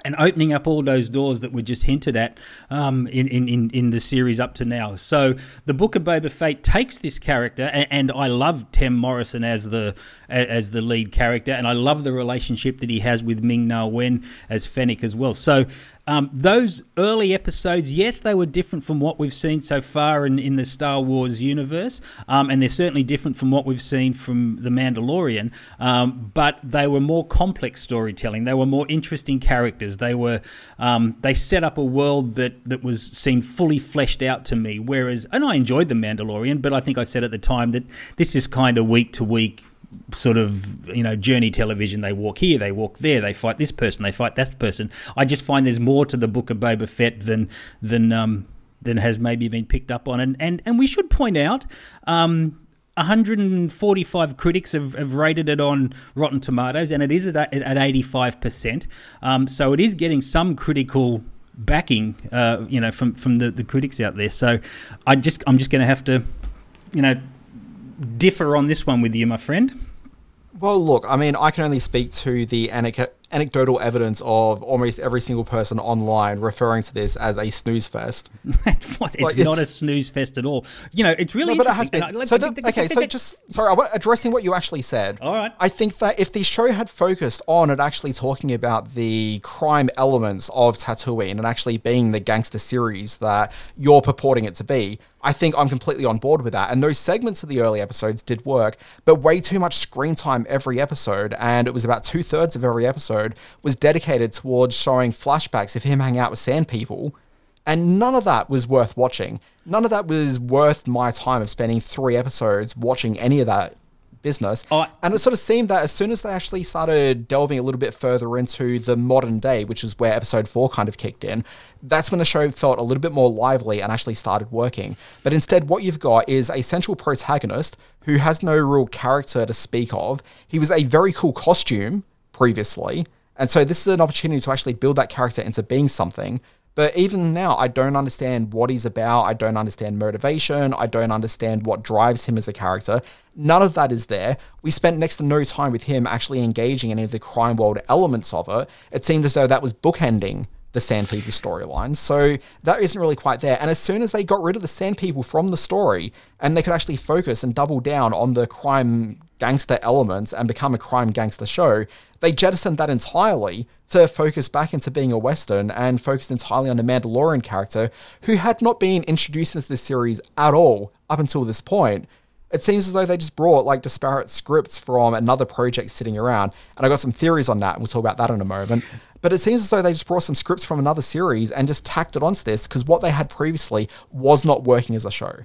and opening up all those doors that were just hinted at um, in, in, in the series up to now. So the Book of Boba Fett takes this character, and, and, I love Tim Morrison as the as the lead character, and I love the relationship that he has with Ming Na Wen as Fennec as well. So um, those early episodes, yes, they were different from what we've seen so far in, in the Star Wars universe, um, and they're certainly different from what we've seen from The Mandalorian, um, but they were more complex storytelling. They were more interesting characters. They were um, they set up a world that, that was seemed fully fleshed out to me, whereas, and I enjoyed The Mandalorian, but I think I said at the time that this is kind of week to week sort of you know journey television. They walk here, they walk there, they fight this person, they fight that person. I just find there's more to the book of Boba Fett than than um, than has maybe been picked up on. And and and we should point out. Um, 145 critics have, have, rated it on Rotten Tomatoes, and it is at, at 85%. Um, so it is getting some critical backing, uh, you know, from from the, the critics out there. So I just I'm just going to have to, you know, differ on this one with you, my friend. Well, look, I mean, I can only speak to the anecdotal evidence of almost every single person online referring to this as a snooze fest. what? It's like, not it's, a snooze fest at all. You know, it's really no, but it has been. I, so the, okay, so just sorry, addressing what you actually said. All right. I think that if the show had focused on it actually talking about the crime elements of Tatooine and actually being the gangster series that you're purporting it to be, I think I'm completely on board with that. And those segments of the early episodes did work, but way too much screen time every episode. And it was about two thirds of every episode was dedicated towards showing flashbacks of him hanging out with sand people. And none of that was worth watching. None of that was worth my time of spending three episodes watching any of that business. Oh, and it sort of seemed that as soon as they actually started delving a little bit further into the modern day, which is where episode four kind of kicked in, that's when the show felt a little bit more lively and actually started working. But instead, what you've got is a central protagonist who has no real character to speak of. He was a very cool costume previously. And so this is an opportunity to actually build that character into being something. But even now, I don't understand what he's about. I don't understand motivation. I don't understand what drives him as a character. None of that is there. We spent next to no time with him actually engaging any of the crime world elements of it. It seemed as though that was bookending the Sand People storyline. So that isn't really quite there. And as soon as they got rid of the Sand People from the story and they could actually focus and double down on the crime gangster elements and become a crime gangster show, they jettisoned that entirely to focus back into being a Western and focused entirely on the Mandalorian character, who had not been introduced into the series at all up until this point. It seems as though they just brought like disparate scripts from another project sitting around, and I got some theories on that, and we'll talk about that in a moment. But it seems as though they just brought some scripts from another series and just tacked it onto this because what they had previously was not working as a show.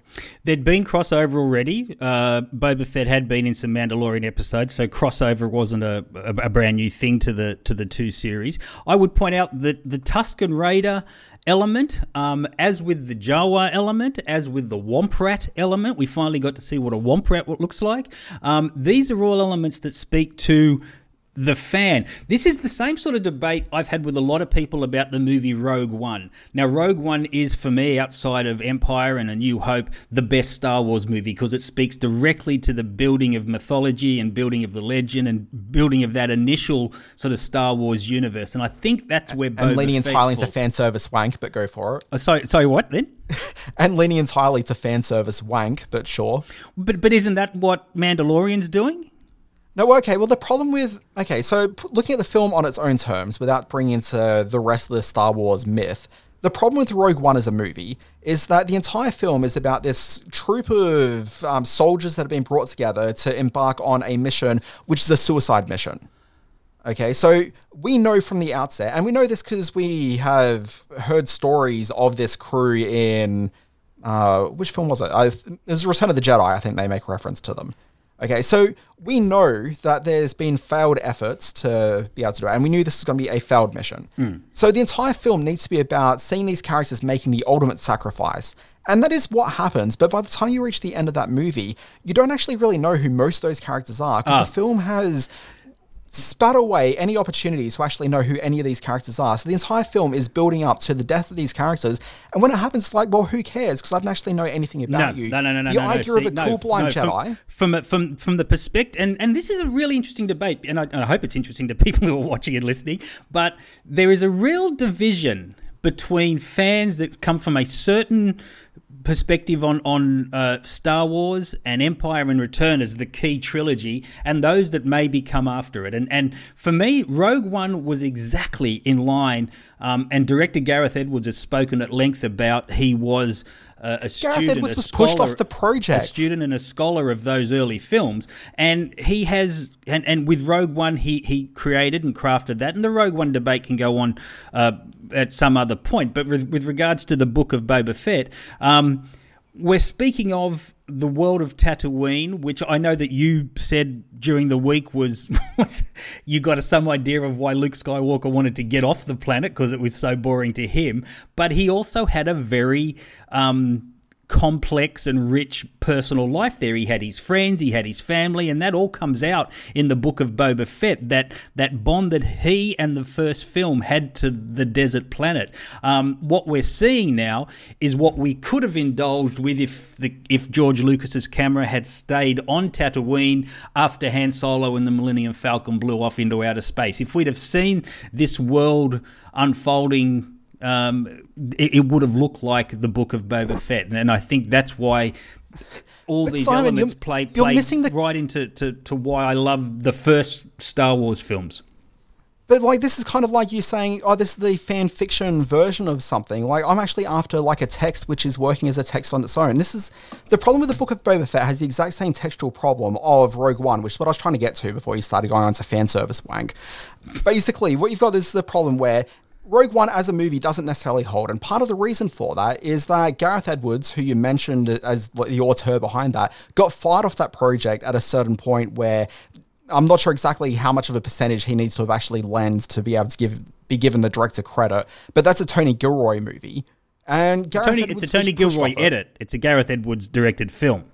There'd been crossover already. Uh, Boba Fett had been in some Mandalorian episodes, so crossover wasn't a, a, a brand new thing to the to the two series. I would point out that the Tusken Raider element, um, as with the Jawa element, as with the Womp Rat element, we finally got to see what a Womp Rat looks like. Um, these are all elements that speak to the fan. This is the same sort of debate I've had with a lot of people about the movie Rogue One. Now, Rogue One is, for me, outside of Empire and A New Hope, the best Star Wars movie because it speaks directly to the building of mythology and building of the legend and building of that initial sort of Star Wars universe. And I think that's where and leaning entirely into fan service wank, but go for it. Uh, oh, sorry, sorry, what then? and leaning entirely to fan service wank, but sure. But but isn't that what Mandalorian's doing? No, okay. Well, the problem with okay, so looking at the film on its own terms, without bringing into the rest of the Star Wars myth, the problem with Rogue One as a movie is that the entire film is about this troop of um, soldiers that have been brought together to embark on a mission, which is a suicide mission. Okay, so we know from the outset, and we know this because we have heard stories of this crew in uh, which film was it? Uh, it was Return of the Jedi. I think they make reference to them. Okay, so we know that there's been failed efforts to be able to do it, and we knew this was going to be a failed mission. Mm. So the entire film needs to be about seeing these characters making the ultimate sacrifice. And that is what happens, but by the time you reach the end of that movie, you don't actually really know who most of those characters are because Ah. the film has spat away any opportunities to actually know who any of these characters are. So the entire film is building up to the death of these characters, and when it happens, it's like, well, who cares? Because I don't actually know anything about no, you. No, no, no, no. The no, idea no. of a cool blind Jedi. From, from from from the perspective, and and this is a really interesting debate, and I, and I hope it's interesting to people who are watching and listening. But there is a real division between fans that come from a certain perspective on on uh, Star Wars and Empire and Return as the key trilogy, and those that maybe come after it. And and for me, Rogue One was exactly in line. Um, and director Gareth Edwards has spoken at length about he was. Uh, a student, Edwards a was pushed scholar- off the project. A student and a scholar of those early films, and he has, and, and with Rogue One, he he created and crafted that. And the Rogue One debate can go on uh, at some other point, but with, with regards to the book of Boba Fett, um, we're speaking of the world of Tatooine, which I know that you said during the week was, you got some idea of why Luke Skywalker wanted to get off the planet because it was so boring to him. But he also had a very um, complex and rich personal life there. He had his friends, he had his family, and that all comes out in the book of Boba Fett. That that bond that he and the first film had to the desert planet. Um, what we're seeing now is what we could have indulged with if the if George Lucas's camera had stayed on Tatooine after Han Solo and the Millennium Falcon blew off into outer space. If we'd have seen this world unfolding um, it, it would have looked like the book of Boba Fett, and, and I think that's why all But these Simon, elements you're- play, you're missing the- right into to, to why I love the first Star Wars films. But like this is kind of like you saying, oh, this is the fan fiction version of something. Like I'm actually after like a text which is working as a text on its own. This is the problem with the Book of Boba Fett has the exact same textual problem of Rogue One, which is what I was trying to get to before you started going on to fan service wank. Basically, what you've got is the problem where Rogue One as a movie doesn't necessarily hold, and part of the reason for that is that Gareth Edwards, who you mentioned as the auteur behind that, got fired off that project at a certain point where I'm not sure exactly how much of a percentage he needs to have actually lent to be able to give be given the director credit, but that's a Tony Gilroy movie. And Gareth Tony, Edwards it's a Tony Gilroy off it. edit. It's a Gareth Edwards directed film.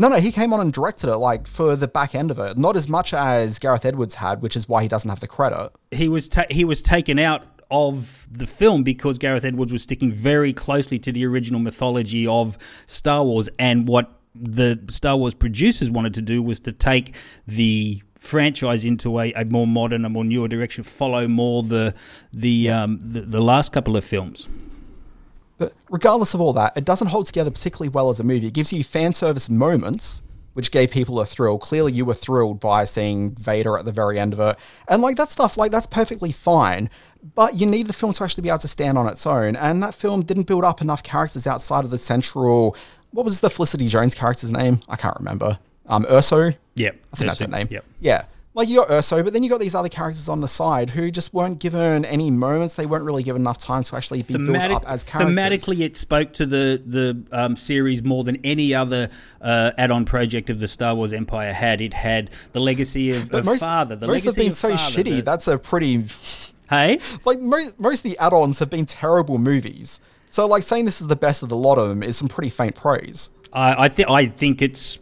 No, no, he came on and directed it like for the back end of it, not as much as Gareth Edwards had, which is why he doesn't have the credit. He was ta- he was taken out of the film because Gareth Edwards was sticking very closely to the original mythology of Star Wars and what the Star Wars producers wanted to do was to take the franchise into a, a more modern, a more newer direction, follow more the the, um, the the last couple of films. But regardless of all that, it doesn't hold together particularly well as a movie. It gives you fan service moments, which gave people a thrill. Clearly, you were thrilled by seeing Vader at the very end of it. And like that stuff, like that's perfectly fine. But you need the film to actually be able to stand on its own. And that film didn't build up enough characters outside of the central. What was the Felicity Jones character's name? I can't remember. Um, Erso? Yep. I think that's her name. yep. Yeah. Like you got Erso, but then you got these other characters on the side who just weren't given any moments. They weren't really given enough time to actually be built up as characters. thematically, it spoke to the the um, series more than any other uh, add-on project of the Star Wars Empire had. It had the legacy of, But of most, father. The most have been so father, shitty. the- That's a pretty. Hey, like most, most of the add-ons have been terrible movies. So like saying this is the best of the lot of them is some pretty faint praise. I I, th- I think it's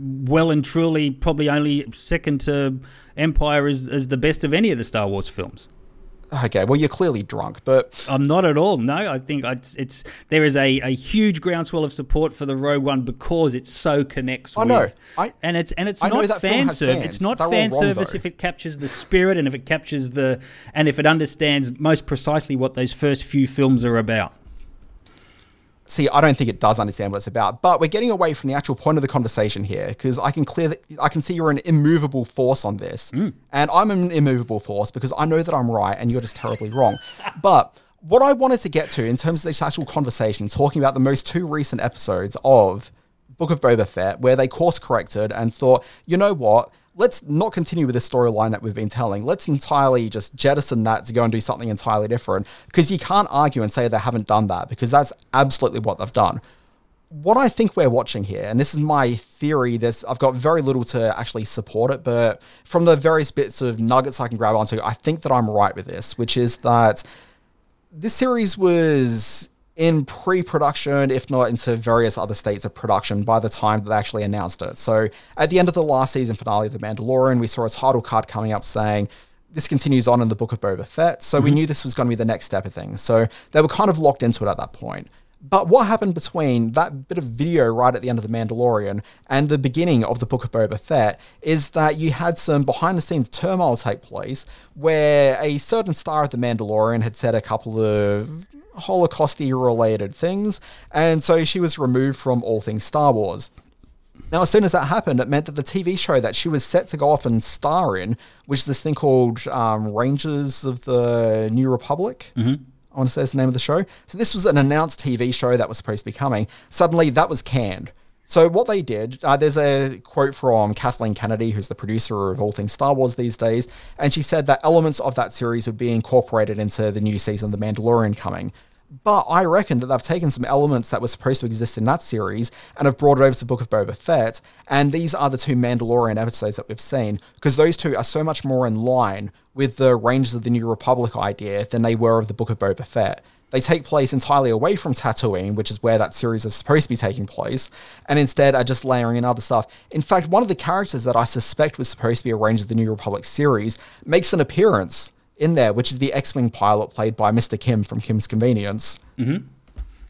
well and truly probably only second to Empire as, as the best of any of the Star Wars films. Okay, well you're clearly drunk, but I'm not at all. No, I think it's, it's there is a, a huge groundswell of support for the Rogue One because it so connects. I with, know. I- and it's and it's I not fan service. It's not They're fan wrong, service though. if it captures the spirit and if it captures the and if it understands most precisely what those first few films are about. See, I don't think it does understand what it's about. But we're getting away from the actual point of the conversation here because I can clear that I can see you're an immovable force on this, Mm. and I'm an immovable force because I know that I'm right and you're just terribly wrong. But what I wanted to get to in terms of this actual conversation, talking about the most two recent episodes of Book of Boba Fett, where they course corrected and thought, you know what, let's not continue with the storyline that we've been telling. Let's entirely just jettison that to go and do something entirely different because you can't argue and say they haven't done that because that's absolutely what they've done. What I think we're watching here, and this is my theory, there's I've got very little to actually support it, but from the various bits of nuggets I can grab onto, I think that I'm right with this, which is that this series was in pre-production, if not into various other states of production by the time that they actually announced it. So at the end of the last season finale of The Mandalorian, we saw a title card coming up saying this continues on in the Book of Boba Fett. So mm-hmm. we knew this was going to be the next step of things. So they were kind of locked into it at that point. But what happened between that bit of video right at the end of The Mandalorian and the beginning of the Book of Boba Fett is that you had some behind the scenes turmoil take place where a certain star of The Mandalorian had said a couple of Holocausty related things, and so she was removed from all things Star Wars. Now, as soon as that happened, it meant that the TV show that she was set to go off and star in, which is this thing called um, Rangers of the New Republic. Mm-hmm. I want to say is the name of the show. So this was an announced TV show that was supposed to be coming. Suddenly, that was canned. So what they did, uh, there's a quote from Kathleen Kennedy, who's the producer of all things Star Wars these days, and she said that elements of that series would be incorporated into the new season of The Mandalorian coming. But I reckon that they've taken some elements that were supposed to exist in that series and have brought it over to Book of Boba Fett. And these are the two Mandalorian episodes that we've seen, because those two are so much more in line with the Rangers of the New Republic idea than they were of the Book of Boba Fett. They take place entirely away from Tatooine, which is where that series is supposed to be taking place, and instead are just layering in other stuff. In fact, one of the characters that I suspect was supposed to be a Rangers of the New Republic series makes an appearance in there, which is the X-wing pilot played by Mr. Kim from Kim's Convenience. Mm-hmm.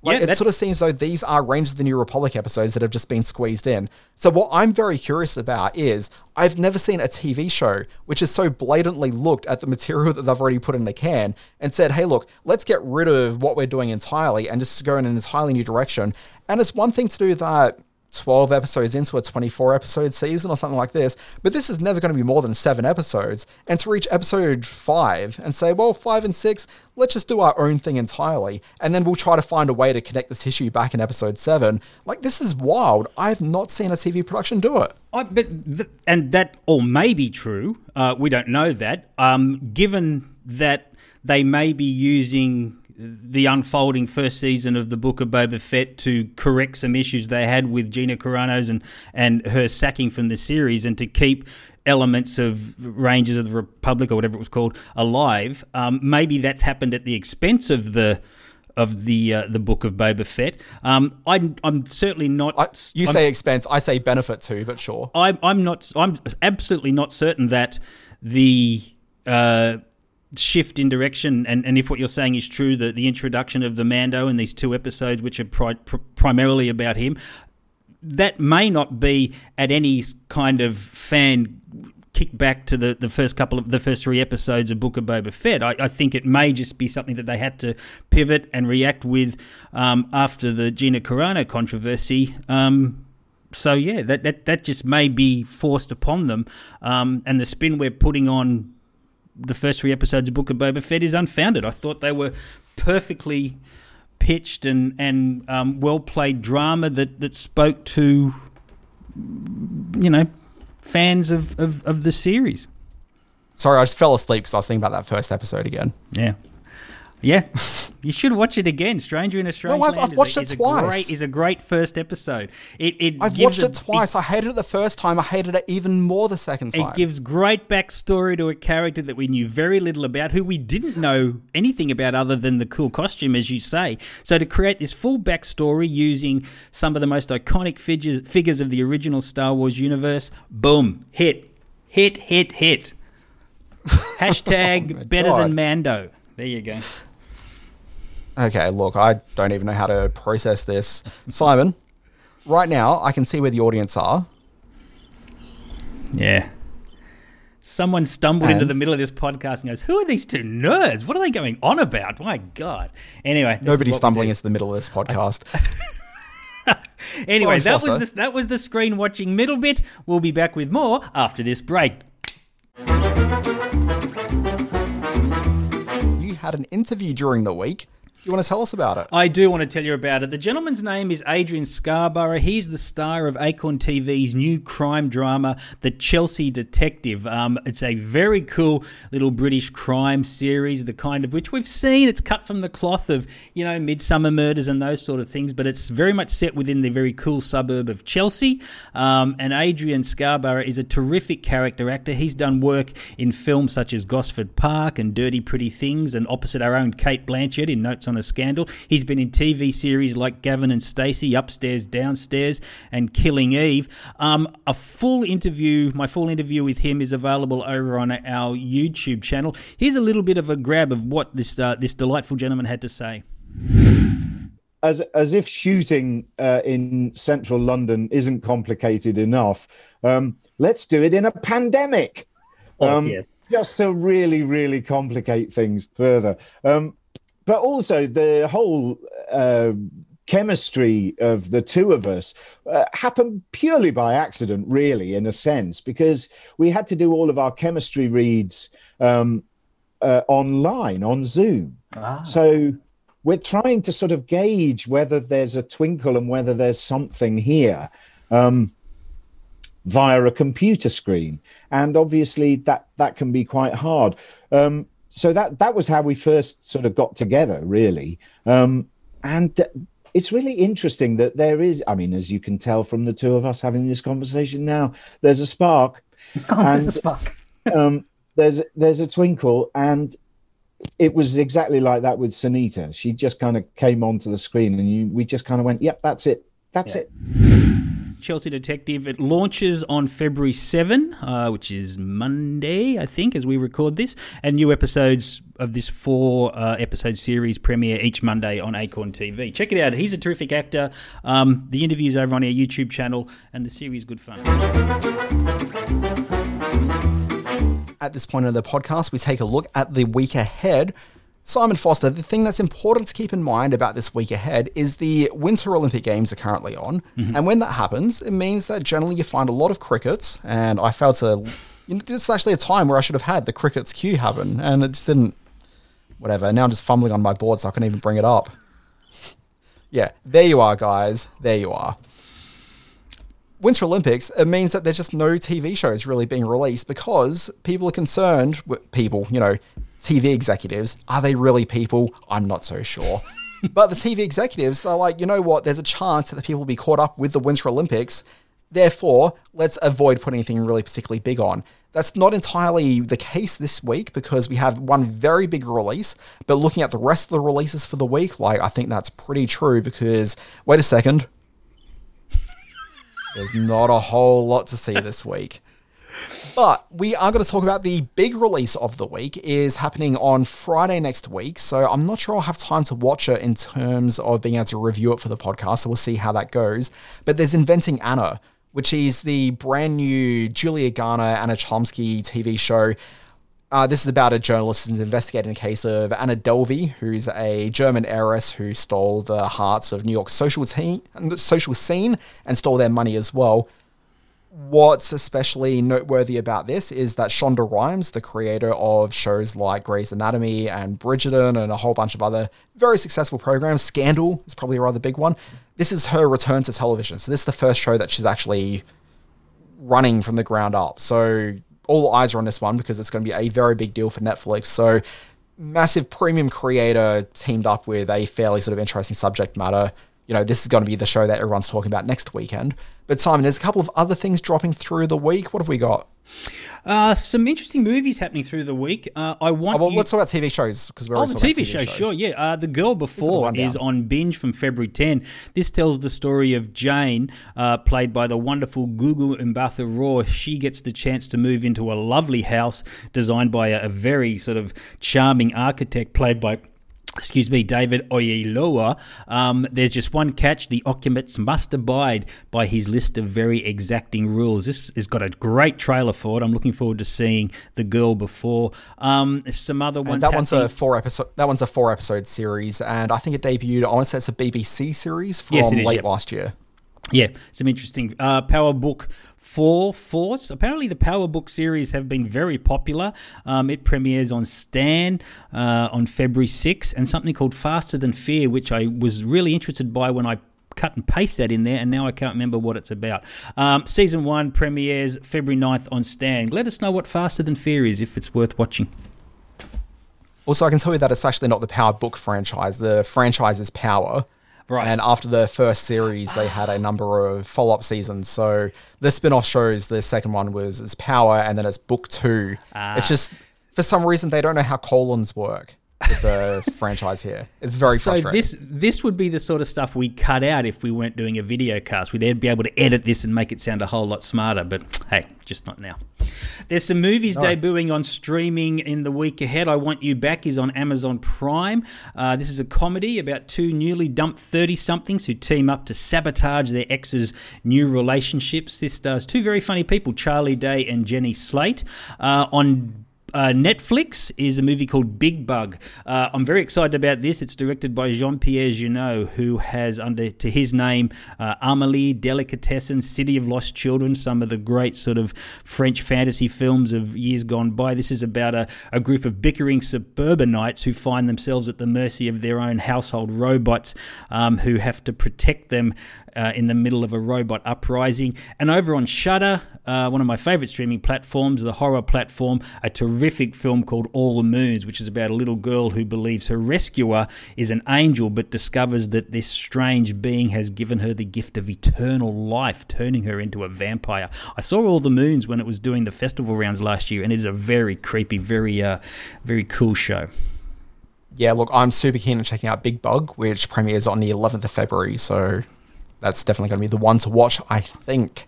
Like, yeah, it sort of seems though these are Rangers of the New Republic episodes that have just been squeezed in. So what I'm very curious about is I've never seen a TV show which has so blatantly looked at the material that they've already put in the can and said, "Hey, look, let's get rid of what we're doing entirely and just go in an entirely new direction." And it's one thing to do that 12 episodes into a 24 episode season or something like this, but this is never going to be more than seven episodes. And to reach episode five and say, well, five and six, let's just do our own thing entirely, and then we'll try to find a way to connect this issue back in episode seven. Like, this is wild. I've not seen a TV production do it. I, but th- and that all may be true. Uh, we don't know that. Um, given that they may be using the unfolding first season of the Book of Boba Fett to correct some issues they had with Gina Carano's and, and her sacking from the series and to keep elements of Rangers of the Republic or whatever it was called alive. Um, maybe that's happened at the expense of the of the uh, the book of Boba Fett. Um, I, I'm certainly not. I, you I'm, say expense, I say benefit too, but sure. I'm I'm not. I'm absolutely not certain that the uh, shift in direction and, and if what you're saying is true that the introduction of the mando in these two episodes which are pri- pr- primarily about him that may not be at any kind of fan kick back to the, the first couple of the first three episodes of Book of Boba Fett. I, I think it may just be something that they had to pivot and react with um, after the Gina Carano controversy. Um, so yeah, that, that that just may be forced upon them, um, and the spin we're putting on the first three episodes of Book of Boba Fett is unfounded. I thought they were perfectly pitched and and um, well played drama that that spoke to you know fans of, of, of the series. Sorry, I just fell asleep because I was thinking about that first episode again. Yeah. Yeah, you should watch it again. Stranger in a Strange no, I've, Land I've watched a, it twice. A great, is a great first episode. It, it I've watched a, it twice. It, I hated it the first time. I hated it even more the second time. It gives great backstory to a character that we knew very little about, who we didn't know anything about other than the cool costume, as you say. So to create this full backstory using some of the most iconic figures, figures of the original Star Wars universe, boom, hit, hit, hit, hit. Hashtag oh better God. than Mando. There you go. Okay, look, I don't even know how to process this. Simon, right now, I can see where the audience are. Yeah. Someone stumbled and into the middle of this podcast and goes, Who are these two nerds? What are they going on about? My God. Anyway, nobody's stumbling into the middle of this podcast. anyway, that was, the, that was the screen watching middle bit. We'll be back with more after this break. You had an interview during the week You want to tell us about it? I do want to tell you about it. The gentleman's name is Adrian Scarborough. He's the star of Acorn TV's new crime drama, The Chelsea Detective. Um, it's a very cool little British crime series, the kind of which we've seen. It's cut from the cloth of, you know, Midsomer Murders and those sort of things, but it's very much set within the very cool suburb of Chelsea. Um, and Adrian Scarborough is a terrific character actor. He's done work in films such as Gosford Park and Dirty Pretty Things, and opposite our own Cate Blanchett in Notes on a Scandal. He's been in TV series like Gavin and Stacey, Upstairs, Downstairs, and Killing Eve. Um, a full interview, my full interview with him is available over on our YouTube channel. Here's a little bit of a grab of what this uh, this delightful gentleman had to say. As as if shooting uh, in central London isn't complicated enough, um, let's do it in a pandemic. Um, yes. Just to really, really complicate things further. Um, but also the whole uh, chemistry of the two of us uh, happened purely by accident, really, in a sense, because we had to do all of our chemistry reads um, uh, online on Zoom. Ah. So we're trying to sort of gauge whether there's a twinkle and whether there's something here. Um, via a computer screen and obviously that that can be quite hard um, so that that was how we first sort of got together, really. Um, and it's really interesting that there is. I mean, as you can tell from the two of us having this conversation now, there's a spark. Oh, and, there's a spark. um, there's there's a twinkle, and it was exactly like that with Sonita. She just kind of came onto the screen, and you, we just kind of went, "Yep, that's it. That's yeah. it." Chelsea Detective. It launches on February 7, uh, which is Monday, I think, as we record this. And new episodes of this four uh, episode series premiere each Monday on Acorn TV. Check it out. He's a terrific actor. Um, the interview's over on our YouTube channel, and the series good fun. At this point in the podcast, we take a look at the week ahead. Simon Foster, the thing that's important to keep in mind about this week ahead is the Winter Olympic Games are currently on. Mm-hmm. And when that happens, it means that generally you find a lot of crickets. And I failed to, you know, this is actually a time where I should have had the crickets queue happen. And it just didn't, whatever. Now I'm just fumbling on my board so I can even bring it up. yeah, there you are, guys. There you are. Winter Olympics, it means that there's just no TV shows really being released because people are concerned, with people, you know, TV executives, are they really people? I'm not so sure. but the TV executives, they're like, you know what? There's a chance that the people will be caught up with the Winter Olympics. Therefore, let's avoid putting anything really particularly big on. That's not entirely the case this week because we have one very big release. But looking at the rest of the releases for the week, like I think that's pretty true because wait a second. There's not a whole lot to see this week. But we are going to talk about the big release of the week is happening on Friday next week. So I'm not sure I'll have time to watch it in terms of being able to review it for the podcast. So we'll see how that goes. But there's Inventing Anna, which is the brand new Julia Garner, Anna Chlumsky TV show. Uh, this is about a journalist who's investigating a case of Anna Delvey, who's a German heiress who stole the hearts of New York's social, teen, social scene and stole their money as well what's especially noteworthy about this is that Shonda Rhimes, the creator of shows like Grey's Anatomy and Bridgerton and a whole bunch of other very successful programs, Scandal is probably a rather big one. This is her return to television. So this is the first show that she's actually running from the ground up. So all eyes are on this one because it's going to be a very big deal for Netflix. So massive premium creator teamed up with a fairly sort of interesting subject matter you know, this is going to be the show that everyone's talking about next weekend. But Simon, there's a couple of other things dropping through the week. What have we got? Uh, some interesting movies happening through the week. Uh, I want. Oh, well, you... let's talk about TV shows because we're oh the TV, TV show, show, sure, yeah. Uh, the Girl Before is on binge from February 10. This tells the story of Jane, uh, played by the wonderful Gugu Mbatha Raw. She gets the chance to move into a lovely house designed by a, a very sort of charming architect, played by excuse me, David Oyelowo, um, there's just one catch. The occupants must abide by his list of very exacting rules. This has got a great trailer for it. I'm looking forward to seeing The Girl Before. Um, some other ones. And that one's a four episode. That one's a four episode series, and I think it debuted. I want to say it's a BBC series from yes, is, late yep. last year. Yeah, some interesting uh, power book Four Force. Apparently, the Power Book series have been very popular. Um, it premieres on Stan uh, on February 6th, and something called Faster Than Fear, which I was really interested by when I cut and paste that in there, and now I can't remember what it's about. Um, season one premieres February 9th on Stan. Let us know what Faster Than Fear is if it's worth watching. Also, I can tell you that it's actually not the Power book franchise. The franchise is Power. Right. And after the first series, they had a number of follow up seasons. So the spin off shows, the second one was is Power, and then it's Book Two. Ah. It's just, for some reason, they don't know how colons work with the franchise here. It's very so frustrating. this this would be the sort of stuff we cut out if we weren't doing a video cast. We'd be able to edit this and make it sound a whole lot smarter. But hey, just not now. There's some movies No. debuting on streaming in the week ahead. I Want You Back is on Amazon Prime. Uh, this is a comedy about two newly dumped 30 somethings who team up to sabotage their ex's new relationships. This stars two very funny people, Charlie Day and Jenny Slate. Uh, on uh, Netflix is a movie called Big Bug. Uh, I'm very excited about this. It's directed by Jean Pierre Jeunet, who has under to his name uh, Amelie, Delicatessen, City of Lost Children, some of the great sort of French fantasy films of years gone by. This is about a, a group of bickering suburbanites who find themselves at the mercy of their own household robots um, who have to protect them uh, in the middle of a robot uprising. And over on Shudder, uh, one of my favorite streaming platforms, the horror platform, a terrific film called All the Moons, which is about a little girl who believes her rescuer is an angel but discovers that this strange being has given her the gift of eternal life, turning her into a vampire. I saw All the Moons when it was doing the festival rounds last year, and it is a very creepy, very, uh, very cool show. yeah, look, I'm super keen on checking out Big Bug, which premieres on the 11th of February. So that's definitely going to be the one to watch, I think.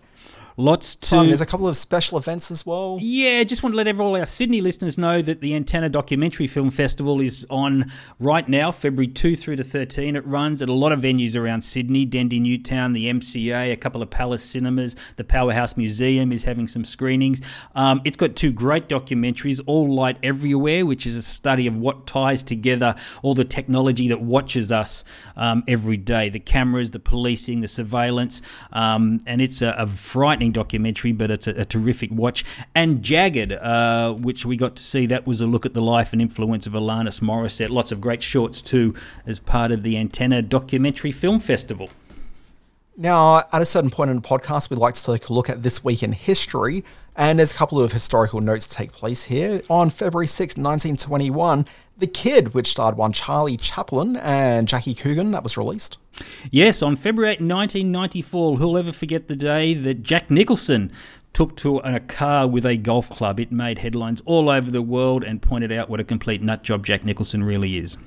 Lots to. Simon, there's a couple of special events as well. Yeah, just want to let all our Sydney listeners know that the Antenna Documentary Film Festival is on right now, February 2 through to 13. It runs at a lot of venues around Sydney, Dendy Newtown, the MCA, a couple of Palace Cinemas, the Powerhouse Museum is having some screenings. Um, it's got two great documentaries, All Light Everywhere, which is a study of what ties together all the technology that watches us um, every day the cameras, the policing, the surveillance. Um, and it's a, a frightening documentary, but it's a, a terrific watch. And Jagged, uh, which we got to see, that was a look at the life and influence of Alanis Morissette. Lots of great shorts too, as part of the Antenna Documentary Film Festival. Now, at a certain point in the podcast, we'd like to take a look at this week in history, and there's a couple of historical notes to take place here. On February 6, 1921, The Kid, which starred one Charlie Chaplin and Jackie Coogan, that was released. Yes, on February 8, 1994, who'll ever forget the day that Jack Nicholson took to a car with a golf club? It made headlines all over the world and pointed out what a complete nut job Jack Nicholson really is.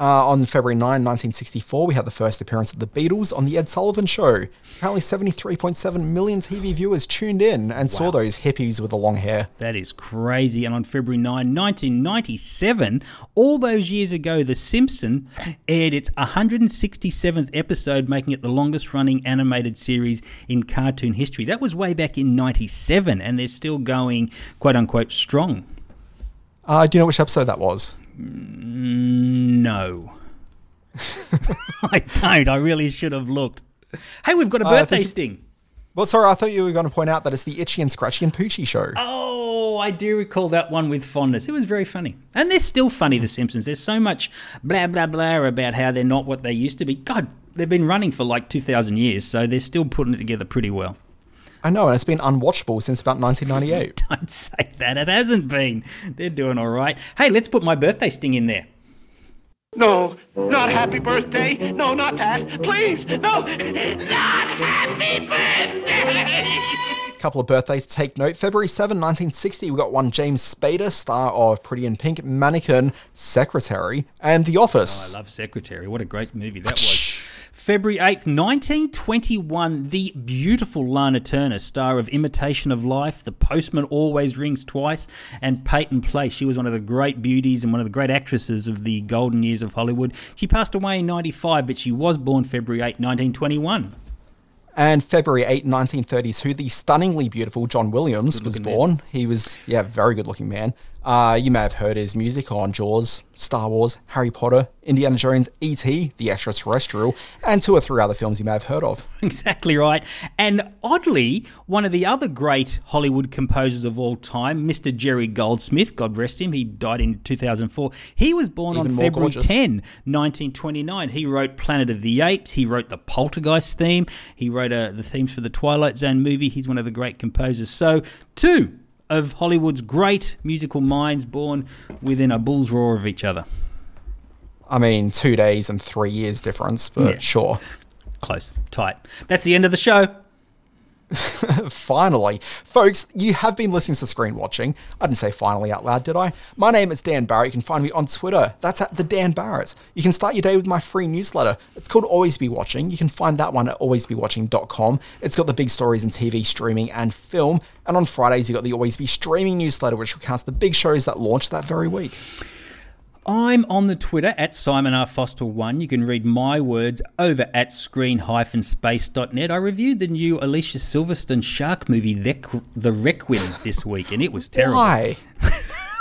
Uh, on February 9, 1964, we had the first appearance of the Beatles on The Ed Sullivan Show. Apparently, 73.7 million TV viewers tuned in and saw those hippies with the long hair. That is crazy. And on February 9, 1997, all those years ago, The Simpsons aired its 167th episode, making it the longest running animated series in cartoon history. That was way back in 97, and they're still going quote unquote strong. Uh, do you know which episode that was? Mm, no. I don't. I really should have looked. Hey, we've got a Uh, birthday think- sting. Well, sorry, I thought you were going to point out that it's the Itchy and Scratchy and Poochie show. Oh, I do recall that one with fondness. It was very funny. And they're still funny, The Simpsons. There's so much blah, blah, blah about how they're not what they used to be. God, they've been running for like 2,000 years, so they're still putting it together pretty well. I know, and it's been unwatchable since about 1998. Don't say that. It hasn't been. They're doing all right. Hey, let's put my birthday sting in there. No, not happy birthday. No, not that. Please, no, not happy birthday. couple of birthdays to take note. February 7, 1960, we got one James Spader, star of Pretty in Pink, Mannequin, Secretary, and The Office. Oh, I love Secretary. What a great movie that was. February 8th, 1921, the beautiful Lana Turner, star of Imitation of Life, The Postman Always Rings Twice, and Peyton Place. She was one of the great beauties and one of the great actresses of the golden years of Hollywood. She passed away in 95, but she was born February 8, 1921. And February 8, 1932, the stunningly beautiful John Williams was born. He was, yeah, very good looking man. Uh, you may have heard his music on Jaws, Star Wars, Harry Potter, Indiana Jones, E.T., The Extraterrestrial, and two or three other films you may have heard of. Exactly right. And oddly, one of the other great Hollywood composers of all time, Mr. Jerry Goldsmith, God rest him, he died in 2004. He was born Even on February gorgeous. 10, 1929. He wrote Planet of the Apes, he wrote the Poltergeist theme, he wrote uh, the themes for the Twilight Zone movie. He's one of the great composers. So, two of Hollywood's great musical minds born within a bull's roar of each other. I mean, two days and three years difference, but Yeah. sure. Close, tight. That's the end of the show. finally. Folks, you have been listening to Screen Watching. I didn't say finally out loud, did I? My name is Dan Barrett. You can find me on Twitter. That's at the Dan Barrett. You can start your day with my free newsletter. It's called Always Be Watching. You can find that one at alwaysbewatching.com. It's got the big stories in TV, streaming, and film. And on Fridays, you got the Always Be Streaming newsletter, which recounts the big shows that launch that very week. I'm on the Twitter at Simon R. Foster1. You can read my words over at screen-space.net. I reviewed the new Alicia Silverstone shark movie, The, the Requin, this week, and it was terrible. Why?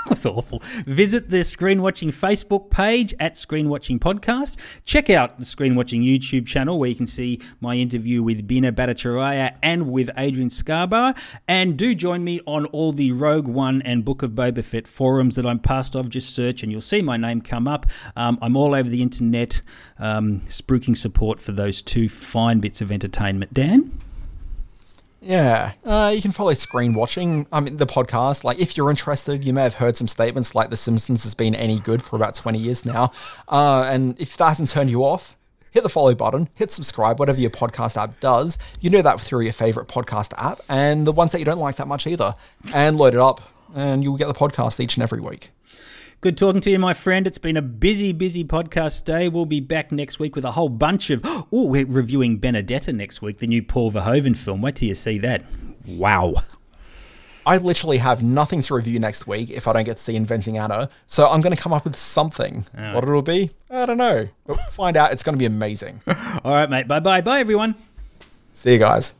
Was awful. Visit the Screen Watching Facebook page at Screen Watching Podcast. Check out the Screen Watching YouTube channel where you can see my interview with Bina Bhattacharya and with Adrian Scarborough. And do join me on all the Rogue One and Book of Boba Fett forums that I'm part of. Just search and you'll see my name come up. Um, I'm all over the internet, um, spruiking support for those two fine bits of entertainment. Dan? Yeah, uh, you can follow Screen Watching. I mean, the podcast. Like, if you're interested, you may have heard some statements like The Simpsons has been any good for about 20 years now. Uh, and if that hasn't turned you off, hit the follow button, hit subscribe, whatever your podcast app does. You know that through your favorite podcast app, and the ones that you don't like that much either. And load it up, and you'll get the podcast each and every week. Good talking to you, my friend. It's been a busy, busy podcast day. We'll be back next week with a whole bunch of. Oh, we're reviewing Benedetta next week, the new Paul Verhoeven film. Wait till you see that. Wow. I literally have nothing to review next week if I don't get to see Inventing Anna. So I'm going to come up with something. Oh. What it'll be, I don't know. But find out. It's going to be amazing. All right, mate. Bye bye. Bye, everyone. See you guys.